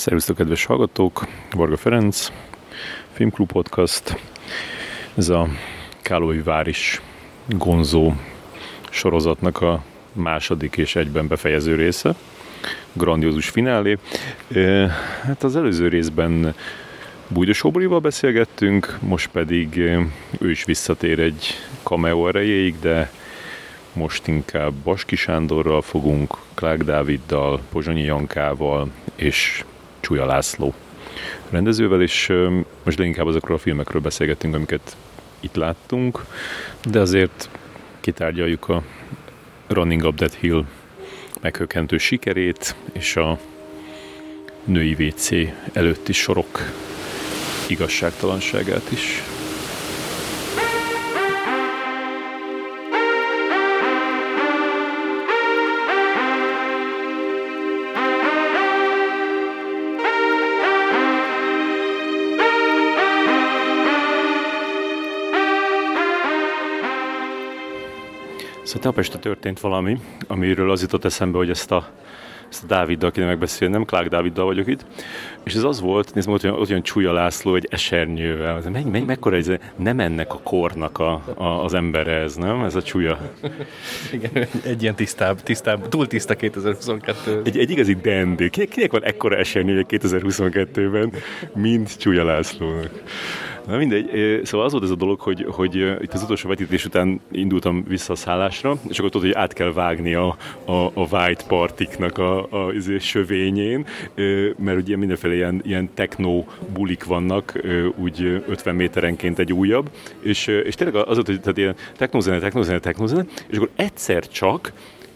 Szervusztok, kedves hallgatók! Varga Ferenc, Filmklub Podcast. Ez a Kálói Váris Gonzó sorozatnak a második és egyben befejező része. Grandiózus finálé. Hát az előző részben Bújdos Obrival beszélgettünk, most pedig ő is visszatér egy cameo erejéig, de most inkább Baski Sándorral fogunk, Klák Dáviddal, Pozsonyi Jankával és Csúlya László rendezővel, és most leginkább azokról a filmekről beszélgettünk, amiket itt láttunk, de azért kitárgyaljuk a Running Up That Hill meghökkentő sikerét, és a női WC előtti sorok igazságtalanságát is. Szóval tegnap este történt valami, amiről az jutott eszembe, hogy ezt a, ezt a Dáviddal kéne megbeszélni, nem Klák Dáviddal vagyok itt, és ez az volt, nézd, ott olyan, ott olyan Csúlya László egy esernyővel, meg, meg, mekkora ez, nem ennek a kornak a, a, az embere ez, nem? Ez a Csúlya. Igen, egy ilyen tisztább, tisztább, túl tiszta 2022. Egy, egy igazi dandy. Kinek van ekkora esernyője 2022-ben, mint Csúlya Lászlónak? Na mindegy, szóval az volt ez a dolog, hogy, hogy itt az utolsó vetítés után indultam vissza a szállásra, és akkor tudod, hogy át kell vágni a, a, a White Partiknak a, a, a izé, sövényén, mert ugye mindenféle ilyen, ilyen techno bulik vannak, úgy 50 méterenként egy újabb, és, és tényleg az volt, hogy tehát ilyen technozene, technozene, technozene, és akkor egyszer csak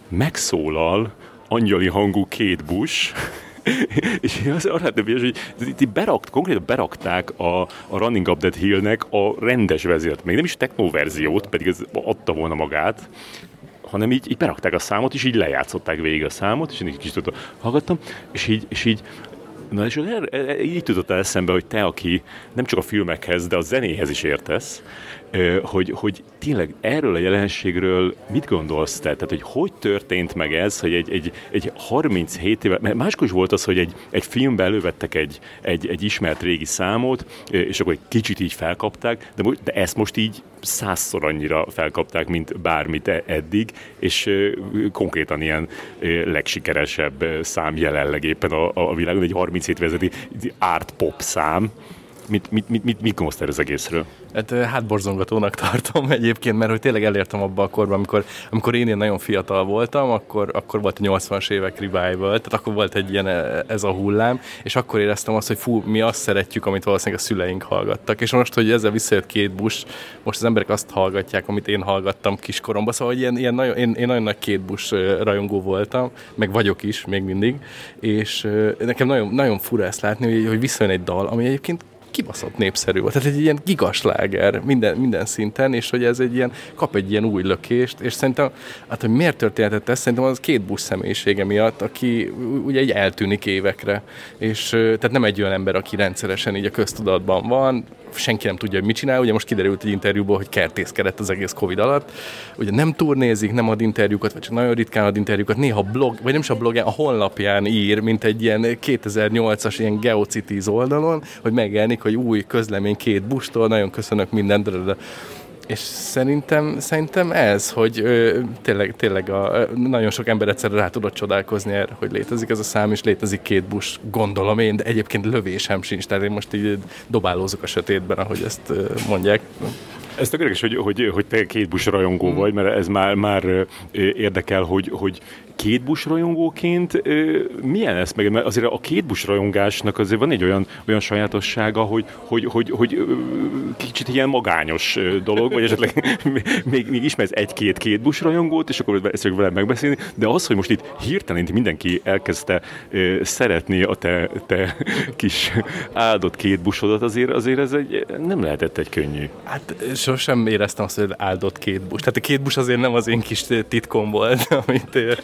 megszólal angyali hangú két bush, és én az arra többi, hogy itt berakt, konkrétan berakták a, a Running Up That Hill-nek a rendes vezért, még nem is techno verziót, pedig ez adta volna magát, hanem így, így berakták a számot, és így lejátszották végig a számot, és én egy kicsit hallgattam, és így, és így Na és erre, így tudott eszembe, hogy te, aki nem csak a filmekhez, de a zenéhez is értesz, hogy, hogy tényleg erről a jelenségről mit gondolsz te? Tehát, hogy hogy történt meg ez, hogy egy, egy, egy 37 éve, mert máskor is volt az, hogy egy, egy filmben elővettek egy, egy, egy ismert régi számot, és akkor egy kicsit így felkapták, de, de ezt most így százszor annyira felkapták, mint bármit e, eddig, és konkrétan ilyen legsikeresebb szám jelenleg éppen a, a világon, egy 37 vezeti art pop szám. Mit, mit, mit, mit, mit gondolsz az egészről? Hát hátborzongatónak tartom egyébként, mert hogy tényleg elértem abba a korban, amikor, amikor én ilyen nagyon fiatal voltam, akkor, akkor volt a 80-as évek revival, tehát akkor volt egy ilyen ez a hullám, és akkor éreztem azt, hogy fú, mi azt szeretjük, amit valószínűleg a szüleink hallgattak. És most, hogy ezzel visszajött két busz, most az emberek azt hallgatják, amit én hallgattam kiskoromban, szóval hogy ilyen, ilyen nagyon, én, én nagyon nagy két busz rajongó voltam, meg vagyok is még mindig, és nekem nagyon, nagyon fura ezt látni, hogy, hogy visszajön egy dal, ami egyébként kibaszott népszerű volt. Tehát egy ilyen gigasláger minden, minden szinten, és hogy ez egy ilyen, kap egy ilyen új lökést, és szerintem, hát hogy miért történhetett ez, szerintem az két busz személyisége miatt, aki ugye egy eltűnik évekre, és tehát nem egy olyan ember, aki rendszeresen így a köztudatban van, senki nem tudja, hogy mit csinál. Ugye most kiderült egy interjúból, hogy kertészkedett az egész Covid alatt. Ugye nem turnézik, nem ad interjúkat, vagy csak nagyon ritkán ad interjúkat. Néha blog, vagy nem is a blogján, a honlapján ír, mint egy ilyen 2008-as ilyen Geocities oldalon, hogy megjelenik, hogy új közlemény két bustól, nagyon köszönök mindent, de és szerintem, szerintem ez, hogy ö, tényleg, tényleg a, nagyon sok ember egyszerre rá tudott csodálkozni erre, hogy létezik ez a szám, és létezik két busz, gondolom én, de egyébként lövésem sincs, tehát én most így dobálózok a sötétben, ahogy ezt mondják. Ez tök érdekes, hogy, hogy, hogy te két busz rajongó mm. vagy, mert ez már, már érdekel, hogy, hogy két busz rajongóként milyen ez meg? Mert azért a két busz rajongásnak azért van egy olyan, olyan sajátossága, hogy, hogy, hogy, hogy kicsit ilyen magányos dolog, vagy esetleg még, még ismersz egy-két két busz rajongót, és akkor ezt velem megbeszélni, de az, hogy most itt hirtelen mindenki elkezdte szeretni a te, te kis áldott két buszodat, azért, azért ez egy, nem lehetett egy könnyű. Hát sosem éreztem azt, hogy áldott két bus. Tehát a két bus azért nem az én kis titkom volt, amit, én,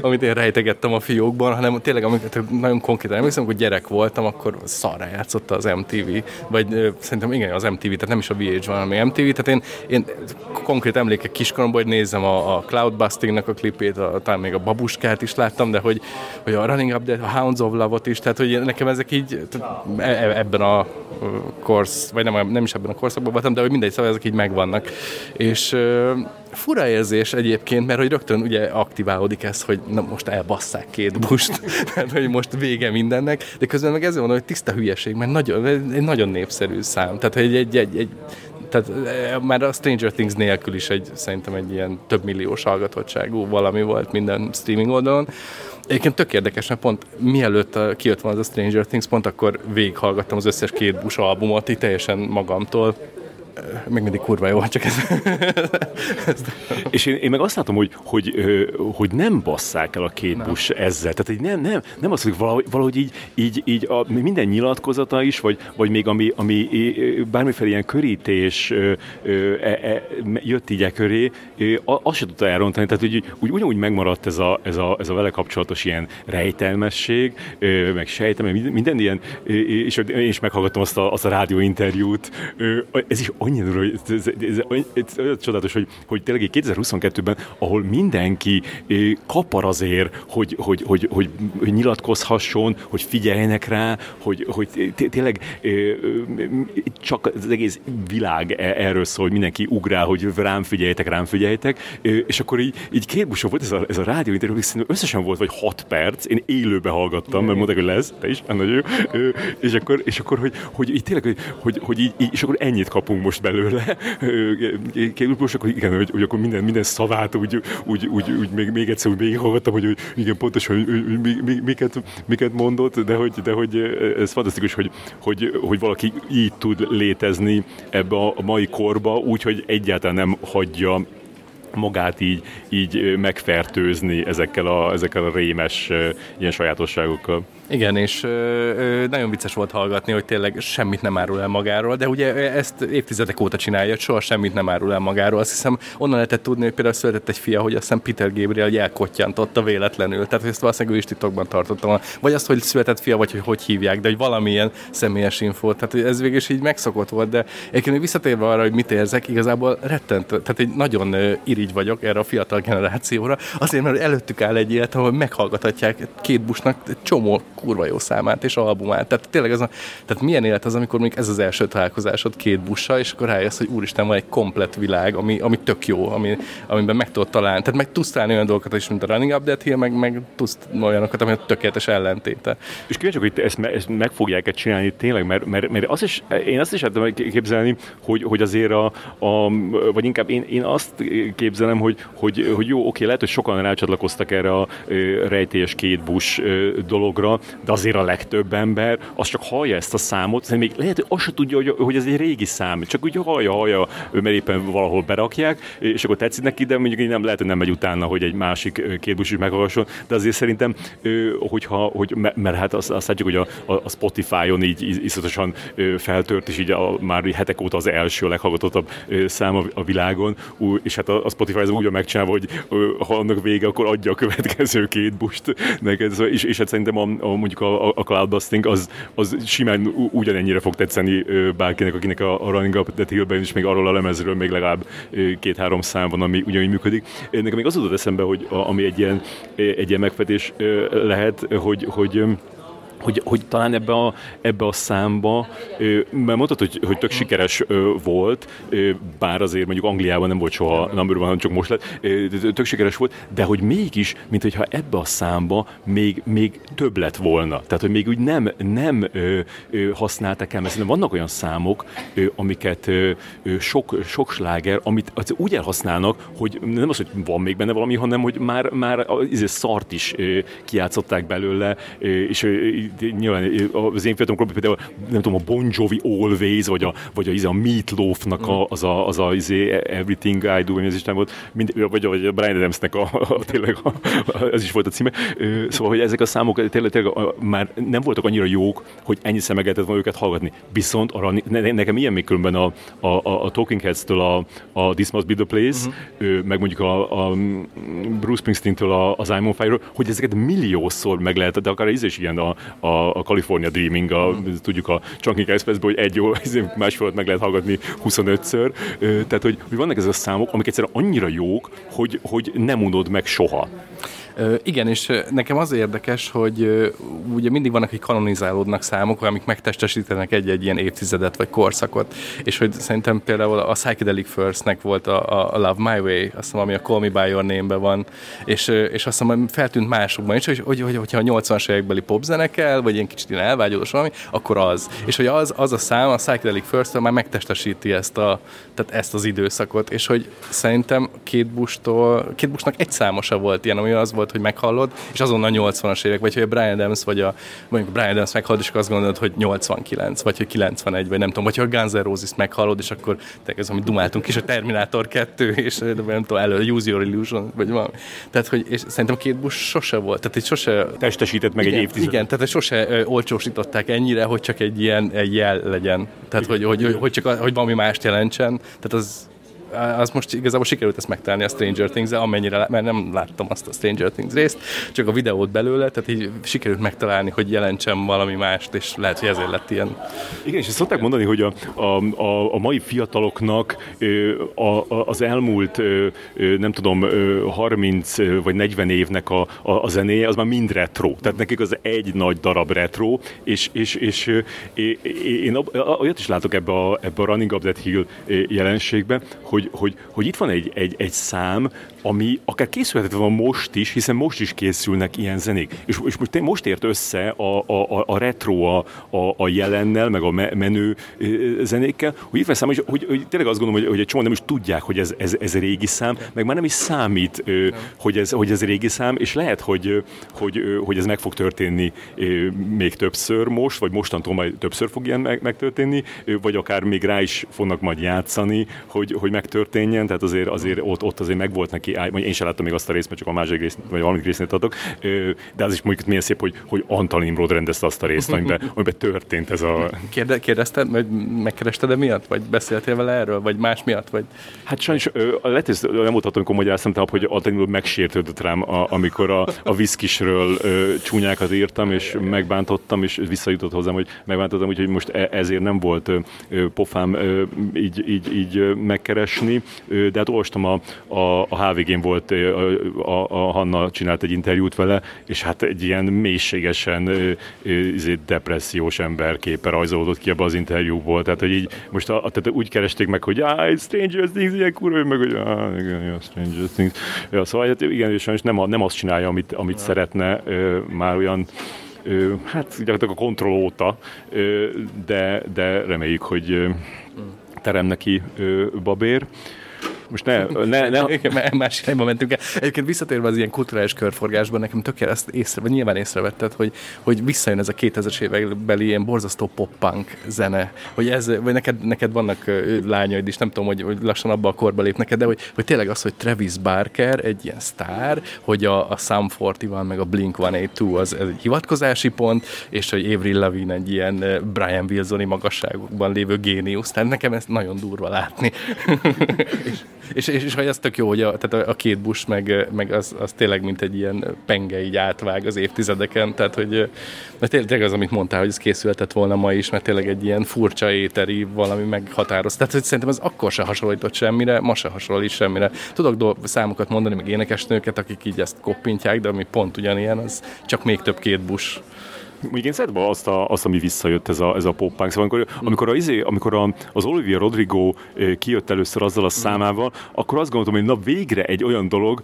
amit én rejtegettem a fiókban, hanem tényleg, amikor nagyon konkrétan emlékszem, hogy gyerek voltam, akkor szarra játszotta az MTV, vagy szerintem igen, az MTV, tehát nem is a VH van, hanem MTV, tehát én, én konkrét emlékek kiskoromban, hogy nézzem a, a Cloudbusting-nak a klipét, a, talán még a Babuskát is láttam, de hogy, hogy a Running Up, a Hounds of Love-ot is, tehát hogy nekem ezek így e, e, ebben a korsz, vagy nem, nem is ebben a korszakban voltam, de hogy mindegy, szóval ezek így megvannak. És fura érzés egyébként, mert hogy rögtön ugye aktiválódik ez, hogy na most elbasszák két bust, mert hogy most vége mindennek, de közben meg ezzel mondom, hogy tiszta hülyeség, mert nagyon, egy nagyon népszerű szám. Tehát, hogy egy, egy, egy tehát már a Stranger Things nélkül is egy, szerintem egy ilyen több milliós hallgatottságú valami volt minden streaming oldalon. Egyébként tök érdekes, mert pont mielőtt kijött volna az a Stranger Things, pont akkor végighallgattam az összes két bus albumot, így teljesen magamtól, még mindig kurva jó, csak ez... És én, én meg azt látom, hogy, hogy, hogy nem basszák el a két nem. busz ezzel. Tehát nem, nem, nem az, hogy valahogy, valahogy így, így, így a, minden nyilatkozata is, vagy, vagy még ami, ami bármiféle ilyen körítés e, e, jött így e köré, azt se tudta elrontani. Tehát úgy, úgy, ugyanúgy megmaradt ez a, ez, a, ez a vele kapcsolatos ilyen rejtelmesség, meg sejtem, minden ilyen, és én is meghallgattam azt a, azt a rádióinterjút. Ez is annyira durva, ez, ez, ez, ez, ez csodálatos, hogy, hogy tényleg 2022-ben, ahol mindenki kapar azért, hogy, hogy, hogy, hogy, hogy nyilatkozhasson, hogy figyeljenek rá, hogy, hogy tényleg csak az egész világ e, erről szól, hogy mindenki ugrál, hogy rám figyeljetek, rám figyeljetek, és akkor így, így két busó volt ez a, ez a rádió interjú, összesen volt vagy hat perc, én élőbe hallgattam, mert mondták, hogy lesz, te is, nagyon jó, és akkor, és akkor hogy, hogy így tényleg, hogy, hogy, hogy így, és akkor ennyit kapunk most belőle. Most akkor igen, hogy, hogy akkor minden, minden szavát úgy, úgy, úgy, úgy még, még egyszer úgy végighallgattam, hogy, hogy igen, pontosan, hogy, hogy, hogy miket, miket mondott, de hogy, de hogy ez fantasztikus, hogy, hogy, hogy valaki így tud létezni ebbe a mai korba, úgyhogy egyáltalán nem hagyja magát így, így megfertőzni ezekkel a, ezekkel a rémes ilyen sajátosságokkal. Igen, és ö, nagyon vicces volt hallgatni, hogy tényleg semmit nem árul el magáról, de ugye ezt évtizedek óta csinálja, soha semmit nem árul el magáról. Azt hiszem, onnan lehetett tudni, hogy például született egy fia, hogy azt hiszem Peter Gabriel elkottyantotta véletlenül. Tehát ezt valószínűleg ő is titokban tartottam. Vagy azt, hogy született fia, vagy hogy hogy hívják, de hogy valamilyen személyes info. Tehát ez végül is így megszokott volt, de egyébként visszatérve arra, hogy mit érzek, igazából rettent, tehát egy nagyon irigy vagyok erre a fiatal generációra, azért, mert előttük áll egy élet, ahol meghallgathatják két busnak csomó kurva jó számát és albumát. Tehát tényleg az a, tehát milyen élet az, amikor még ez az első találkozásod két bussal, és akkor rájössz, hogy úristen, van egy komplet világ, ami, ami tök jó, ami, amiben meg tudod találni. Tehát meg tudsz találni olyan dolgokat is, mint a Running Up That Hill, meg, meg tudsz olyanokat, ami a tökéletes ellentéte. És kíváncsi, hogy ezt, ezt meg fogják-e csinálni tényleg, mert, mert, mert az is, én azt is tudom képzelni, hogy, hogy azért a, a, vagy inkább én, én azt képzelem, hogy, hogy, hogy jó, oké, lehet, hogy sokan rácsatlakoztak erre a rejtélyes két busz dologra, de azért a legtöbb ember az csak hallja ezt a számot, még lehet, hogy azt se tudja, hogy, hogy ez egy régi szám, csak úgy hallja, hallja, mert éppen valahol berakják, és akkor tetszik neki, de mondjuk nem lehet, hogy nem megy utána, hogy egy másik két is meghallgasson, de azért szerintem, hogyha, hogy, mert hát azt, azt látjuk, hogy a, a Spotify-on így iszonyatosan feltört, és így a, már hetek óta az első leghallgatottabb szám a, a világon, és hát a, a Spotify ez úgy megcsinálva, hogy ha annak vége, akkor adja a következő két bust neked, és, és hát szerintem a, a mondjuk a, a cloudbusting, az, az simán ugyanennyire fog tetszeni bárkinek, akinek a, a Running Up That Hill-ben is még arról a lemezről még legalább két-három szám van, ami ugyanúgy működik. Nekem még az jutott eszembe, hogy ami egy ilyen, egy ilyen megfetés lehet, hogy, hogy hogy, hogy talán ebbe a, ebbe a számba, mert mondtad, hogy, hogy tök sikeres volt, bár azért mondjuk Angliában nem volt soha number hanem csak most lett, tök sikeres volt, de hogy mégis, mint hogyha ebbe a számba még, még több lett volna. Tehát, hogy még úgy nem, nem használták el, mert vannak olyan számok, amiket sok, sok sláger, amit úgy elhasználnak, hogy nem az, hogy van még benne valami, hanem hogy már, már az izé szart is kiátszották belőle, és nyilván az én fiatalom például nem tudom, a Bon Jovi Always, vagy a, vagy a, a, a Meatloafnak a, az a, az a izé, Everything I Do, vagy az Isten volt, mind, vagy, vagy a Brian Adamsnek a, a, tényleg a, a, ez is volt a címe. Szóval, hogy ezek a számok tényleg, tényleg a, már nem voltak annyira jók, hogy ennyi szemegetett volna őket hallgatni. Viszont arra, ne, nekem ilyen még különben a, a, a, Talking Heads-től a, a This Must Be The Place, uh-huh. meg mondjuk a, a Bruce Springsteen-től az I'm on Fire, hogy ezeket milliószor meg lehet, de akár ez is ilyen a, a, a California Dreaming, a, tudjuk a Chunking express hogy egy jó, másfél meg lehet hallgatni 25-ször. Tehát, hogy, hogy vannak ezek a számok, amik egyszerűen annyira jók, hogy, hogy nem unod meg soha. Igen, és nekem az érdekes, hogy ugye mindig vannak, hogy kanonizálódnak számok, amik megtestesítenek egy-egy ilyen évtizedet vagy korszakot, és hogy szerintem például a Psychedelic First-nek volt a, a Love My Way, azt hiszem, ami a Call Me By Your Name-ben van, és, és azt hiszem, feltűnt másokban is, hogy, hogy, hogy hogyha a 80-as évekbeli popzenekel, vagy ilyen kicsit ilyen valami, akkor az. És hogy az, az a szám, a Psychedelic First már megtestesíti ezt, a, tehát ezt az időszakot, és hogy szerintem két Bush-tól, két Bushnak egy számosa volt ilyen, ami az volt, volt, hogy meghallod, és azonnal 80-as évek, vagy hogy a Brian Adams, vagy a, mondjuk Brian Adams meghallod, és azt gondolod, hogy 89, vagy hogy 91, vagy nem tudom, vagy hogy a Guns N' Roses meghallod, és akkor te ez, amit dumáltunk is, a Terminator 2, és nem tudom, elő, Use Your Illusion, vagy valami. Tehát, hogy és szerintem két busz sose volt, tehát egy sose... Testesített meg igen, egy évtized. Igen, tehát sose ö, olcsósították ennyire, hogy csak egy ilyen egy jel legyen. Tehát, hogy, hogy, hogy, hogy, csak, hogy valami mást jelentsen. Tehát az az most igazából sikerült ezt megtalálni a Stranger things amennyire, mert nem láttam azt a Stranger Things részt, csak a videót belőle, tehát így sikerült megtalálni, hogy jelentsem valami mást, és lehet, hogy ezért lett ilyen. Igen, és ezt szokták mondani, hogy a, a, a, a mai fiataloknak a, a, az elmúlt, nem tudom, 30 vagy 40 évnek a, a, a zenéje, az már mind retro. Tehát nekik az egy nagy darab retro, és, és, és én olyat is látok ebbe a, ebbe a Running Up That Hill jelenségbe, hogy hogy, hogy, hogy itt van egy, egy, egy szám, ami akár készülhetett volna most is, hiszen most is készülnek ilyen zenék. És, és most, most ért össze a, a, a retro a, a, a jelennel, meg a menő zenékkel, hogy itt veszem, hogy, hogy, hogy tényleg azt gondolom, hogy, hogy egy csomó nem is tudják, hogy ez, ez, ez régi szám, meg már nem is számít, hogy ez, hogy ez régi szám, és lehet, hogy, hogy, hogy ez meg fog történni még többször most, vagy mostantól majd többször fog ilyen meg, megtörténni, vagy akár még rá is fognak majd játszani, hogy, hogy megtörténjen, tehát azért, azért ott, ott azért megvolt neki én sem láttam még azt a részt, mert csak a másik részt, vagy valamit részt adok, de az is mondjuk milyen szép, hogy, hogy Antal Nimrod rendezte azt a részt, amiben, amiben történt ez a... Kérde, kérdezted, vagy megkerested e miatt? Vagy beszéltél vele erről? Vagy más miatt? Vagy... Hát sajnos lehet, hogy nem voltam, amikor magyaráztam, tehát, hogy Antal Nimrod megsértődött rám, amikor a, a viszkisről csúnyákat írtam, és megbántottam, és visszajutott hozzám, hogy megbántottam, úgyhogy most e, ezért nem volt pofám így, így, így megkeresni, de hát olvastam a, a, a HVG végén volt, a, a, a Hanna csinált egy interjút vele, és hát egy ilyen mélységesen izé, depressziós ember képe rajzolódott ki abban az interjúból. Tehát, hogy így most a, tehát úgy keresték meg, hogy ah, Stranger Things, ilyen kurva, meg hogy ah, igen, ja, Stranger Things. Ja, szóval hát igen, és nem, nem azt csinálja, amit, amit szeretne, már olyan hát gyakorlatilag a kontroll óta, de, de reméljük, hogy terem neki babér. Most ne, ne, ne. Más irányba mentünk el. Egyébként visszatérve az ilyen kulturális körforgásban, nekem tökéletes ezt észre, vagy nyilván észrevetted, hogy, hogy visszajön ez a 2000-es évekbeli ilyen borzasztó pop-punk zene. Hogy ez, vagy neked, neked vannak lányaid is, nem tudom, hogy, hogy lassan abba a korba lép neked, de hogy, hogy tényleg az, hogy Travis Barker egy ilyen sztár, hogy a, a Sum 41 meg a Blink-182 az ez egy hivatkozási pont, és hogy Avril Lavigne egy ilyen Brian Wilsoni magasságokban lévő géniusz. Tehát nekem ezt nagyon durva látni. és, és, és, és hogy ez tök jó, hogy a, tehát a, a két busz meg, meg az, az tényleg mint egy ilyen penge így átvág az évtizedeken, tehát hogy mert tényleg az, amit mondtál, hogy ez készülhetett volna ma is, mert tényleg egy ilyen furcsa éteri valami meghatároz. Tehát hogy szerintem ez akkor se hasonlított semmire, ma se hasonlít semmire. Tudok dolg, számokat mondani, meg énekesnőket, akik így ezt koppintják, de ami pont ugyanilyen, az csak még több két busz. Mondjuk én szeretem azt, a, azt, ami visszajött ez a, ez a pop-punk. Szóval amikor, amikor, a, izé, amikor a, az Olivia Rodrigo kijött először azzal a számával, akkor azt gondoltam, hogy na végre egy olyan dolog,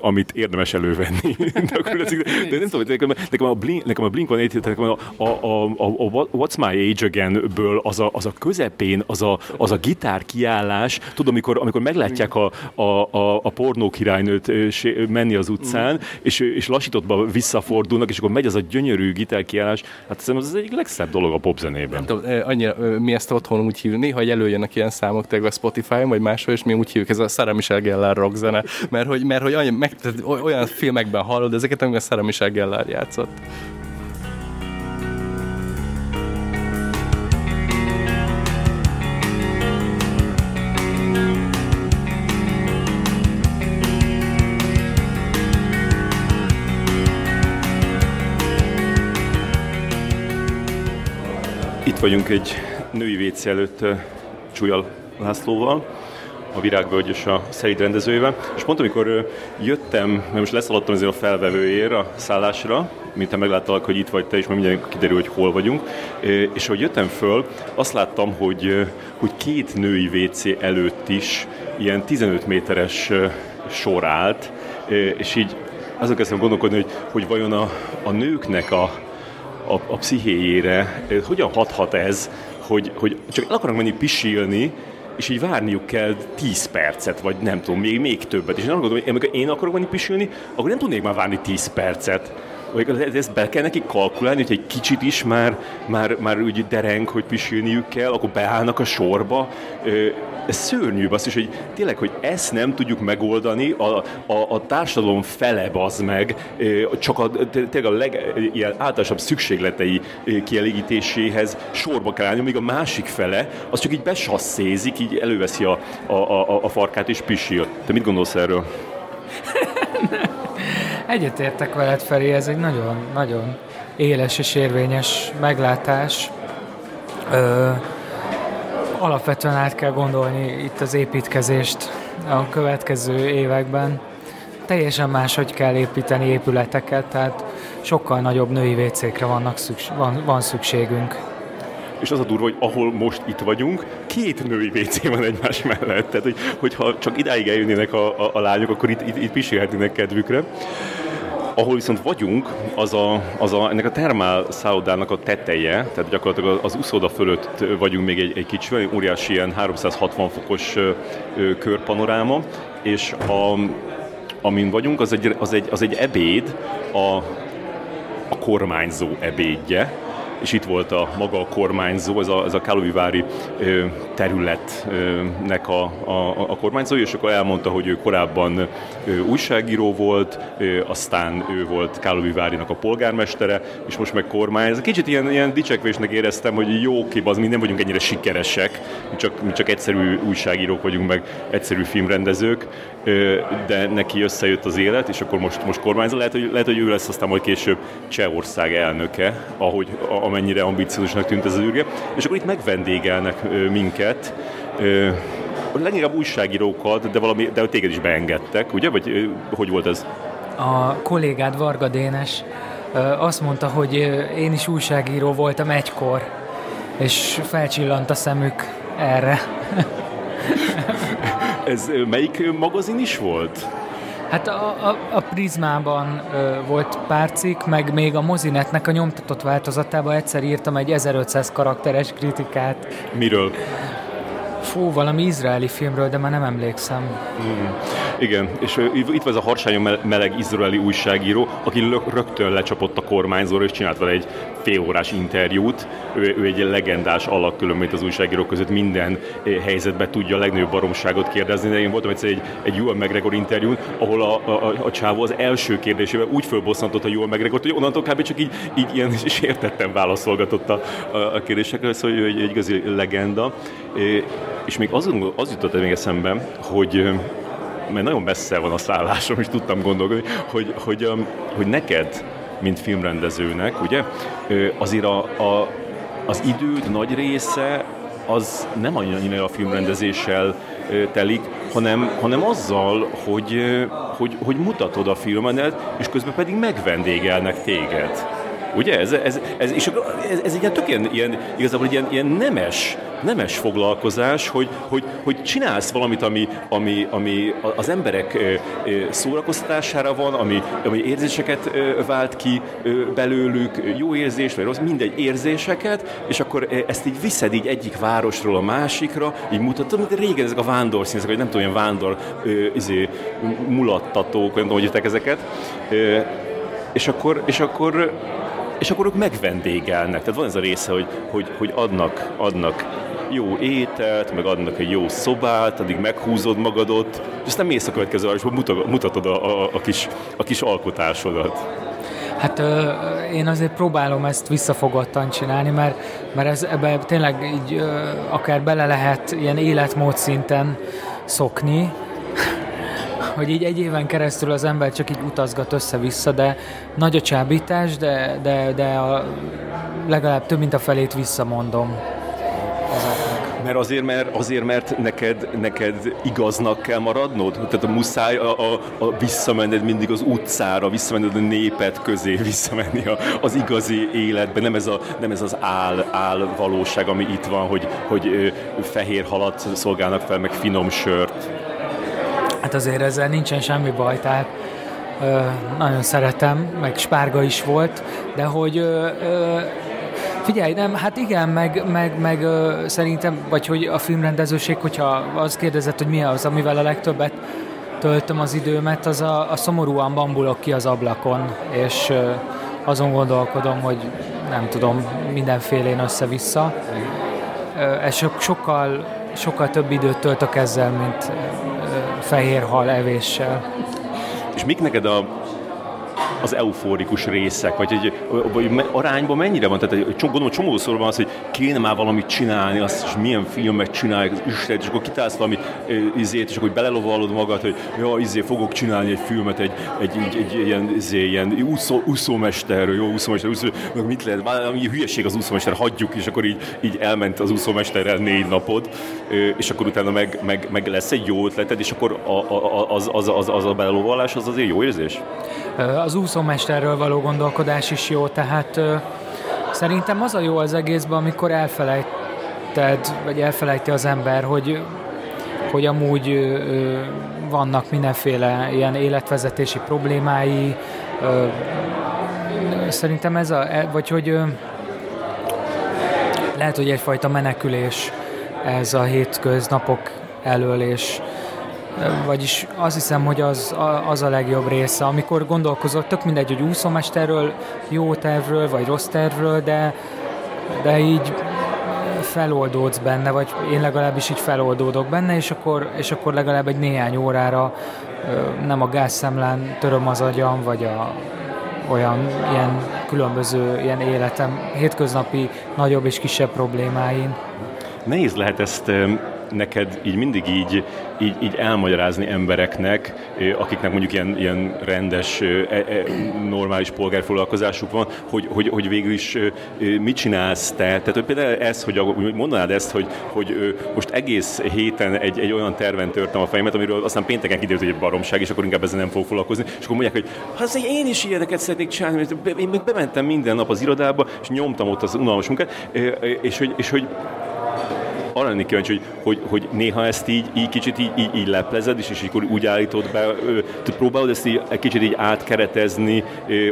amit érdemes elővenni. de, akkor, de nem tudom, nekem, nekem a Blink, nekem a Blink van egy, nekem a, a, a, a, a What's My Age Again-ből az a, az a közepén, az a, az a gitár kiállás, tudom, amikor, amikor meglátják a, a, a, a pornó királynőt menni az utcán, és, és lassítottba visszafordulnak, és akkor megy az a gyönyörű gitár kiállás, megállás. Hát szerintem ez az egyik legszebb dolog a popzenében. Nem tudom, annyira, mi ezt otthon úgy hívjuk, néha előjönnek ilyen számok tényleg a Spotify-on, vagy máshol, és mi úgy hívjuk, ez a Sarah Michelle Gellar rock zene, mert hogy, mert hogy olyan, meg, olyan filmekben hallod ezeket, amikor a Sarah Michelle Gellar játszott. Vagyunk egy női WC előtt Csúlyal Lászlóval, a Virágvölgy és a Szerid rendezőjével, és pont amikor jöttem, mert most leszaladtam azért a felvevőért a szállásra, mint te megláttalak, hogy itt vagy te, és majd mindjárt kiderül, hogy hol vagyunk, és ahogy jöttem föl, azt láttam, hogy, hogy két női WC előtt is ilyen 15 méteres sor állt, és így azon kezdtem gondolkodni, hogy, hogy vajon a, a nőknek a, a, a pszichéjére, hogyan hathat ez, hogy, hogy csak el akarnak menni pisilni, és így várniuk kell 10 percet, vagy nem tudom, még, még többet. És én gondolom, hogy amikor én akarok menni pisilni, akkor nem tudnék már várni 10 percet. Vagy ezt be kell nekik kalkulálni, hogy egy kicsit is már, már, már úgy dereng, hogy pisilniük kell, akkor beállnak a sorba ez szörnyű, az is, hogy tényleg, hogy ezt nem tudjuk megoldani, a, a, a társadalom fele az meg, csak a, tényleg a leg, ilyen általánosabb szükségletei kielégítéséhez sorba kell állni, míg a másik fele, az csak így besasszézik, így előveszi a, a, a, a farkát és pisil. Te mit gondolsz erről? Egyetértek veled, Feri, ez egy nagyon, nagyon éles és érvényes meglátás. Ö- alapvetően át kell gondolni itt az építkezést a következő években. Teljesen máshogy kell építeni épületeket, tehát sokkal nagyobb női vécékre vannak szükség, van, van szükségünk. És az a durva, hogy ahol most itt vagyunk, két női WC van egymás mellett. Tehát, hogy, hogyha csak idáig eljönnének a, a, a lányok, akkor itt, itt, itt pisilhetnének kedvükre. Ahol viszont vagyunk, az, a, az a, ennek a termál szállodának a teteje, tehát gyakorlatilag az úszóda fölött vagyunk még egy, egy kicsi, óriási ilyen 360 fokos ö, körpanoráma, és a, amin vagyunk, az egy, az egy, az egy ebéd, a, a kormányzó ebédje, és itt volt a maga a kormányzó, ez a, ez a Kálovivári területnek a, a, a kormányzó, és akkor elmondta, hogy ő korábban újságíró volt, aztán ő volt Kálovivárinak a polgármestere, és most meg kormány. Ez kicsit ilyen, ilyen dicsekvésnek éreztem, hogy jó kép, az mi nem vagyunk ennyire sikeresek, mi csak, mi csak egyszerű újságírók vagyunk, meg egyszerű filmrendezők, de neki összejött az élet, és akkor most, most kormányzó. Lehet hogy, lehet, hogy ő lesz aztán majd később Csehország elnöke, ahogy, amennyire ambiciózusnak tűnt ez az űrge. És akkor itt megvendégelnek minket, leginkább újságírókat, de, valami, de téged is beengedtek, ugye? Vagy hogy volt ez? A kollégád Varga Dénes azt mondta, hogy én is újságíró voltam egykor, és felcsillant a szemük erre. Ez melyik magazin is volt? Hát a, a, a Prizmában ö, volt pár cikk, meg még a Mozinetnek a nyomtatott változatában egyszer írtam egy 1500 karakteres kritikát. Miről? Fú, valami izraeli filmről, de már nem emlékszem. Mm. Igen, és itt van ez a harsányon meleg izraeli újságíró, aki rögtön lecsapott a kormányzóra, és csinált vele egy félórás interjút. Ő, ő egy legendás alak különben az újságírók között minden helyzetben tudja a legnagyobb baromságot kérdezni. De én voltam egyszer egy, egy Ewan McGregor interjún, ahol a, a, a, csávó az első kérdésével úgy fölbosszantott a Ewan McGregor, hogy onnantól kb. csak így, így ilyen sértettem válaszolgatott a, a kérdésekre, szóval ő egy, egy igazi legenda. És még az, az jutott még eszembe, hogy mert nagyon messze van a szállásom, és tudtam gondolni, hogy, hogy, hogy, neked, mint filmrendezőnek, ugye, azért a, a, az időd nagy része az nem annyira a filmrendezéssel telik, hanem, hanem azzal, hogy, hogy, hogy mutatod a filmenet, és közben pedig megvendégelnek téged. Ugye? Ez, ez, ez, és ez, ez egy ilyen tök ilyen, ilyen, igazából ilyen, ilyen nemes, nemes foglalkozás, hogy, hogy, hogy csinálsz valamit, ami, ami, ami az emberek szórakoztatására van, ami, ami érzéseket vált ki belőlük, jó érzést, vagy rossz, mindegy érzéseket, és akkor ezt így viszed így egyik városról a másikra, így mutatod, mint régen ezek a vándorszínezek, vagy nem tudom, ilyen vándor izé, mulattatók, nem tudom, hogy ezeket, és akkor, és akkor és akkor ők megvendégelnek. Tehát van ez a része, hogy, hogy, hogy adnak, adnak jó ételt, meg adnak egy jó szobát, addig meghúzod magadot, és aztán mész a következő városba, mutatod a, a, a, kis, a kis alkotásodat. Hát ö, én azért próbálom ezt visszafogottan csinálni, mert, mert ez, ebbe tényleg így ö, akár bele lehet ilyen életmód szinten szokni, hogy így egy éven keresztül az ember csak így utazgat össze-vissza, de nagy a csábítás, de, de, de a, legalább több mint a felét visszamondom. Mert azért, mert, azért, mert neked, neked igaznak kell maradnod? Tehát a muszáj a, a, a visszamenned mindig az utcára, visszamenned a népet közé, visszamenni a, az igazi életbe, nem ez, a, nem ez az áll, áll valóság, ami itt van, hogy, hogy fehér halat szolgálnak fel, meg finom sört. Hát azért ezzel nincsen semmi baj, tehát ö, nagyon szeretem, meg spárga is volt, de hogy ö, ö, Figyelj, nem, hát igen, meg, meg, meg ö, szerintem, vagy hogy a filmrendezőség, hogyha az kérdezett, hogy mi az, amivel a legtöbbet töltöm az időmet, az a, a szomorúan bambulok ki az ablakon, és ö, azon gondolkodom, hogy nem tudom, mindenfélén össze-vissza. Ez so, sokkal, sokkal több időt töltök ezzel, mint fehér hal evéssel. És mik neked a az euforikus részek, vagy egy, vagy arányban mennyire van? Tehát egy, gondolom, csomószor van az, hogy kéne már valamit csinálni, azt is milyen filmet csinálják, az Isten, és akkor kitálsz valami izét, és akkor belelovalod magad, hogy ja, izé fogok csinálni egy filmet, egy, egy, egy, egy ilyen, izé, ilyen úszó, úszómesterről, jó úszómester, úszó, mit lehet, valami hülyeség az úszómester, hagyjuk, és akkor így, így elment az úszómesterrel négy napod, és akkor utána meg, meg, meg lesz egy jó ötleted, és akkor a, a, az, az, az, az a belelovalás az azért jó érzés? Az úszómesterről való gondolkodás is jó, tehát szerintem az a jó az egészben, amikor elfelejted, vagy elfelejti az ember, hogy, hogy amúgy vannak mindenféle ilyen életvezetési problémái, szerintem ez a, e, vagy hogy lehet, hogy egyfajta menekülés ez a hétköznapok elől, és vagyis azt hiszem, hogy az, az a legjobb része, amikor gondolkozott, tök mindegy, hogy úszómesterről, jó tervről, vagy rossz tervről, de, de így feloldódsz benne, vagy én legalábbis így feloldódok benne, és akkor, és akkor legalább egy néhány órára nem a gázszemlán töröm az agyam, vagy a, olyan ilyen különböző ilyen életem, hétköznapi nagyobb és kisebb problémáin. Nehéz lehet ezt neked így mindig így, így, így elmagyarázni embereknek, akiknek mondjuk ilyen, ilyen rendes, e, e, normális polgárfoglalkozásuk van, hogy, hogy, hogy végül is mit csinálsz te? Tehát hogy például ez, hogy mondanád ezt, hogy, hogy most egész héten egy, egy olyan terven törtem a fejemet, amiről aztán pénteken kiderült, hogy egy baromság, és akkor inkább ezzel nem fog foglalkozni, és akkor mondják, hogy hát én is ilyeneket szeretnék csinálni, mert én még bementem minden nap az irodába, és nyomtam ott az unalmas munkát, és hogy, és hogy arra lennék kíváncsi, hogy, hogy, hogy néha ezt így, így kicsit így, így, így leplezed, és, és akkor úgy állítod be, te próbálod ezt így, egy kicsit így átkeretezni,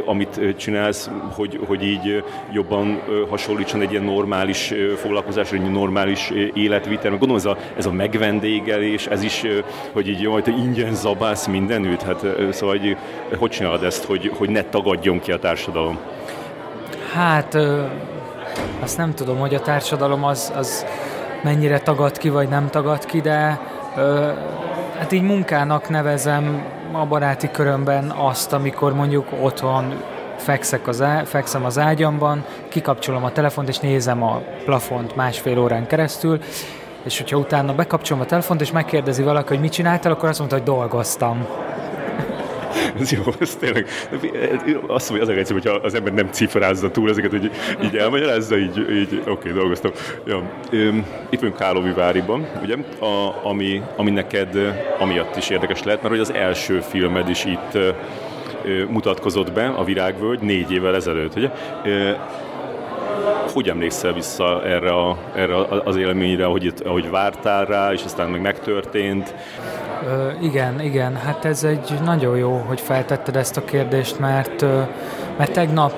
amit csinálsz, hogy, hogy így jobban hasonlítson egy ilyen normális foglalkozásra, egy normális életvitel. Gondolom ez a, ez a megvendégelés, ez is, hogy így majd te ingyen zabálsz mindenütt, hát szóval hogy, hogy csinálod ezt, hogy, hogy ne tagadjon ki a társadalom? Hát azt nem tudom, hogy a társadalom az, az mennyire tagad ki, vagy nem tagad ki, de ö, hát így munkának nevezem a baráti körömben azt, amikor mondjuk otthon fekszek az á, fekszem az ágyamban, kikapcsolom a telefont, és nézem a plafont másfél órán keresztül, és hogyha utána bekapcsolom a telefont, és megkérdezi valaki, hogy mit csináltál, akkor azt mondta, hogy dolgoztam. Ez jó, ez tényleg, azt mondja, az a egyszerű, hogyha az ember nem cifrázza túl ezeket, hogy így elmagyarázza, így, így oké, okay, dolgoztam. Ja. Itt vagyunk Kálovi Váriban, ugye, a, ami, ami neked amiatt is érdekes lehet, mert hogy az első filmed is itt mutatkozott be, a Virágvölgy, négy évvel ezelőtt, ugye? hogy emlékszel vissza erre, a, erre az élményre, ahogy, itt, ahogy vártál rá, és aztán meg megtörtént? Ö, igen, igen, hát ez egy nagyon jó, hogy feltetted ezt a kérdést, mert, mert tegnap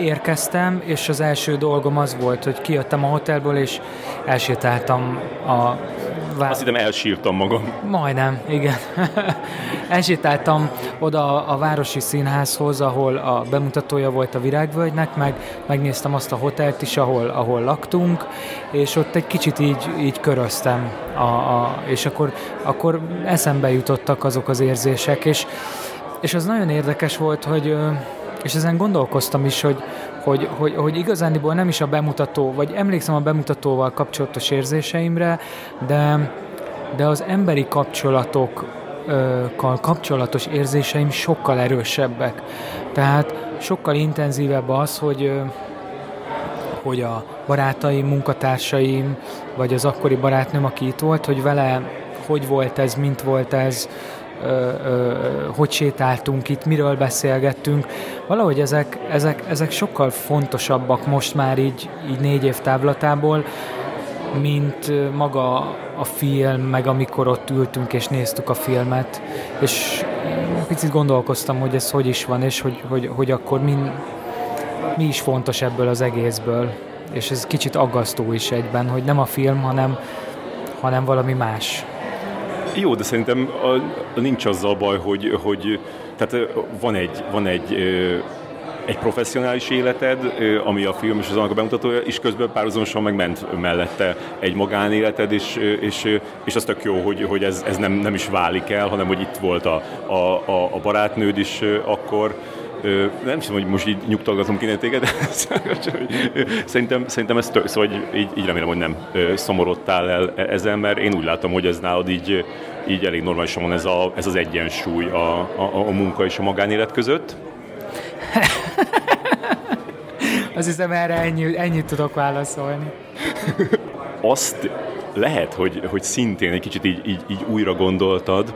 érkeztem, és az első dolgom az volt, hogy kijöttem a hotelből, és elsétáltam a Vár... Azt hiszem elsírtam magam. Majdnem, igen. Elsétáltam oda a Városi Színházhoz, ahol a bemutatója volt a Virágvölgynek, meg megnéztem azt a hotelt is, ahol, ahol laktunk, és ott egy kicsit így, így köröztem, a, a, és akkor, akkor eszembe jutottak azok az érzések, és, és az nagyon érdekes volt, hogy és ezen gondolkoztam is, hogy, hogy, hogy, hogy igazániból nem is a bemutató, vagy emlékszem a bemutatóval kapcsolatos érzéseimre, de, de az emberi kapcsolatokkal kapcsolatos érzéseim sokkal erősebbek. Tehát sokkal intenzívebb az, hogy hogy a barátaim, munkatársaim, vagy az akkori barátnőm, aki itt volt, hogy vele hogy volt ez, mint volt ez, hogy sétáltunk itt, miről beszélgettünk. Valahogy ezek, ezek, ezek sokkal fontosabbak most már így, így négy év távlatából, mint maga a film, meg amikor ott ültünk és néztük a filmet, és picit gondolkoztam, hogy ez hogy is van, és hogy, hogy, hogy akkor mi, mi is fontos ebből az egészből. És ez kicsit aggasztó is egyben, hogy nem a film, hanem, hanem valami más. Jó, de szerintem a, a nincs azzal baj, hogy, hogy tehát van egy, van egy egy professzionális életed, ami a film és az annak a bemutatója, és közben párhuzamosan meg ment mellette egy magánéleted, és, és, és az tök jó, hogy, hogy ez, ez nem, nem is válik el, hanem hogy itt volt a, a, a barátnőd is akkor, nem tudom, hogy most így nyugtalgatom kéne téged, de szerintem, szerintem ez tök, szóval így, így remélem, hogy nem szomorodtál el ezzel, mert én úgy látom, hogy ez nálad így, így elég normálisan van ez, a, ez az egyensúly a, a, a munka és a magánélet között. Azt hiszem erre ennyi, ennyit tudok válaszolni. Azt lehet, hogy, hogy szintén egy kicsit így, így, így újra gondoltad,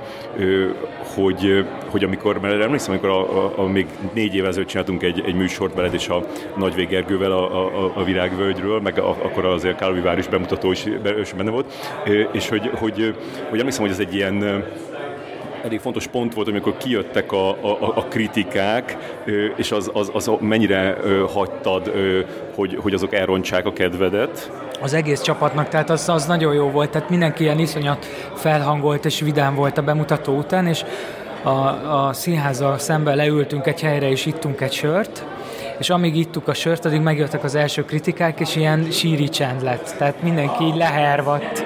hogy, hogy amikor, mert emlékszem, amikor a, a, a még négy évvel ezelőtt csináltunk egy, egy műsort veled és a Nagy Végergővel a, a, a Virágvölgyről, meg a, akkor azért Kálvi Város bemutató is, is benne volt, és hogy, hogy, hogy emlékszem, hogy ez egy ilyen elég fontos pont volt, amikor kijöttek a, a, a kritikák, és az, az, az mennyire hagytad, hogy, hogy azok elrontsák a kedvedet. Az egész csapatnak, tehát az, az nagyon jó volt, tehát mindenki ilyen iszonyat felhangolt és vidám volt a bemutató után, és a, a színházzal szemben leültünk egy helyre, és ittunk egy sört, és amíg ittuk a sört, addig megjöttek az első kritikák, és ilyen síri csend lett. Tehát mindenki lehervadt.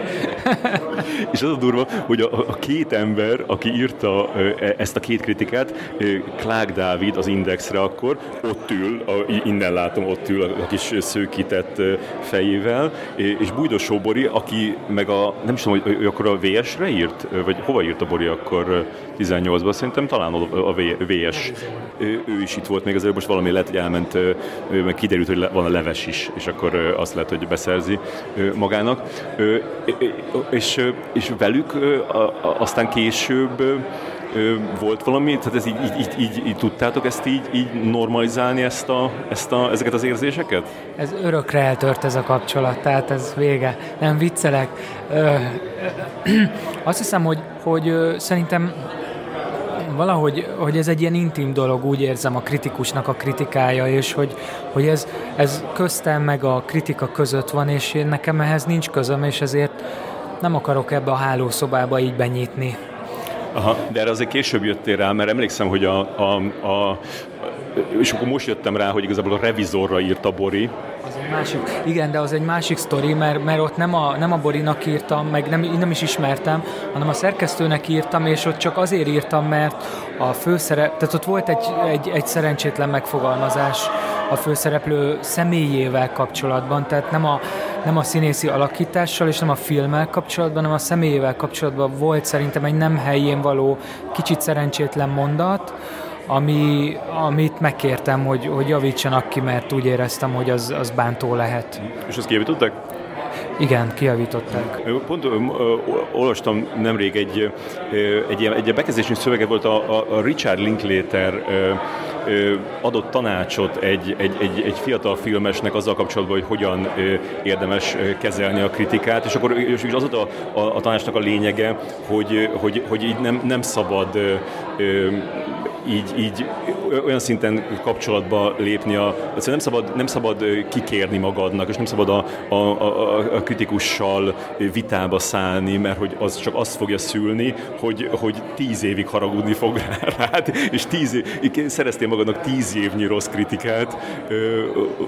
És az a durva, hogy a, a két ember, aki írta e, ezt a két kritikát, Klák Dávid az Indexre akkor, ott ül, a, innen látom, ott ül a, a kis szőkített fejével, és Bújdosó Bori, aki meg a, nem is tudom, hogy akkor a VS-re írt, vagy hova írt a Bori akkor 18-ban, szerintem talán a VS. Ő is itt volt még azért, most valami lehet, hogy elment, meg kiderült, hogy van a leves is, és akkor azt lehet, hogy beszerzi magának. És, és velük aztán később volt valami, tehát ez így, így, így, így, így tudtátok ezt így, így normalizálni, ezt a, ezt a, ezeket az érzéseket? Ez örökre eltört ez a kapcsolat, tehát ez vége. Nem viccelek. Ö, ö, azt hiszem, hogy, hogy szerintem valahogy hogy ez egy ilyen intim dolog, úgy érzem a kritikusnak a kritikája, és hogy, hogy ez, ez köztem meg a kritika között van, és én nekem ehhez nincs közöm, és ezért nem akarok ebbe a hálószobába így benyitni. Aha, de erre azért később jöttél rá, mert emlékszem, hogy a, a, a és akkor most jöttem rá, hogy igazából a revizorra írt a Bori. Másik, igen, de az egy másik sztori, mert, mert ott nem a, nem a Borinak írtam, meg nem, nem is ismertem, hanem a szerkesztőnek írtam, és ott csak azért írtam, mert a főszerep, tehát ott volt egy, egy, egy szerencsétlen megfogalmazás a főszereplő személyével kapcsolatban, tehát nem a, nem a színészi alakítással és nem a filmmel kapcsolatban, hanem a személyével kapcsolatban volt szerintem egy nem helyén való, kicsit szerencsétlen mondat, ami, amit megkértem, hogy, hogy javítsanak ki, mert úgy éreztem, hogy az, az bántó lehet. És azt kijavították? Igen, kijavították. Pont ö, ö, olvastam nemrég egy, ö, egy, ilyen, egy bekezdési szöveget volt a, a Richard Linklater ö, ö, adott tanácsot egy, egy, egy, egy fiatal filmesnek azzal kapcsolatban, hogy hogyan ö, érdemes kezelni a kritikát, és akkor és az volt a, a, a tanácsnak a lényege, hogy, hogy, hogy így nem, nem szabad ö, így, így olyan szinten kapcsolatba lépni, a, nem szabad, nem szabad kikérni magadnak, és nem szabad a, a, a, a kritikussal vitába szállni, mert hogy az csak azt fogja szülni, hogy, hogy tíz évig haragudni fog rád, és tíz év, szereztél magadnak tíz évnyi rossz kritikát,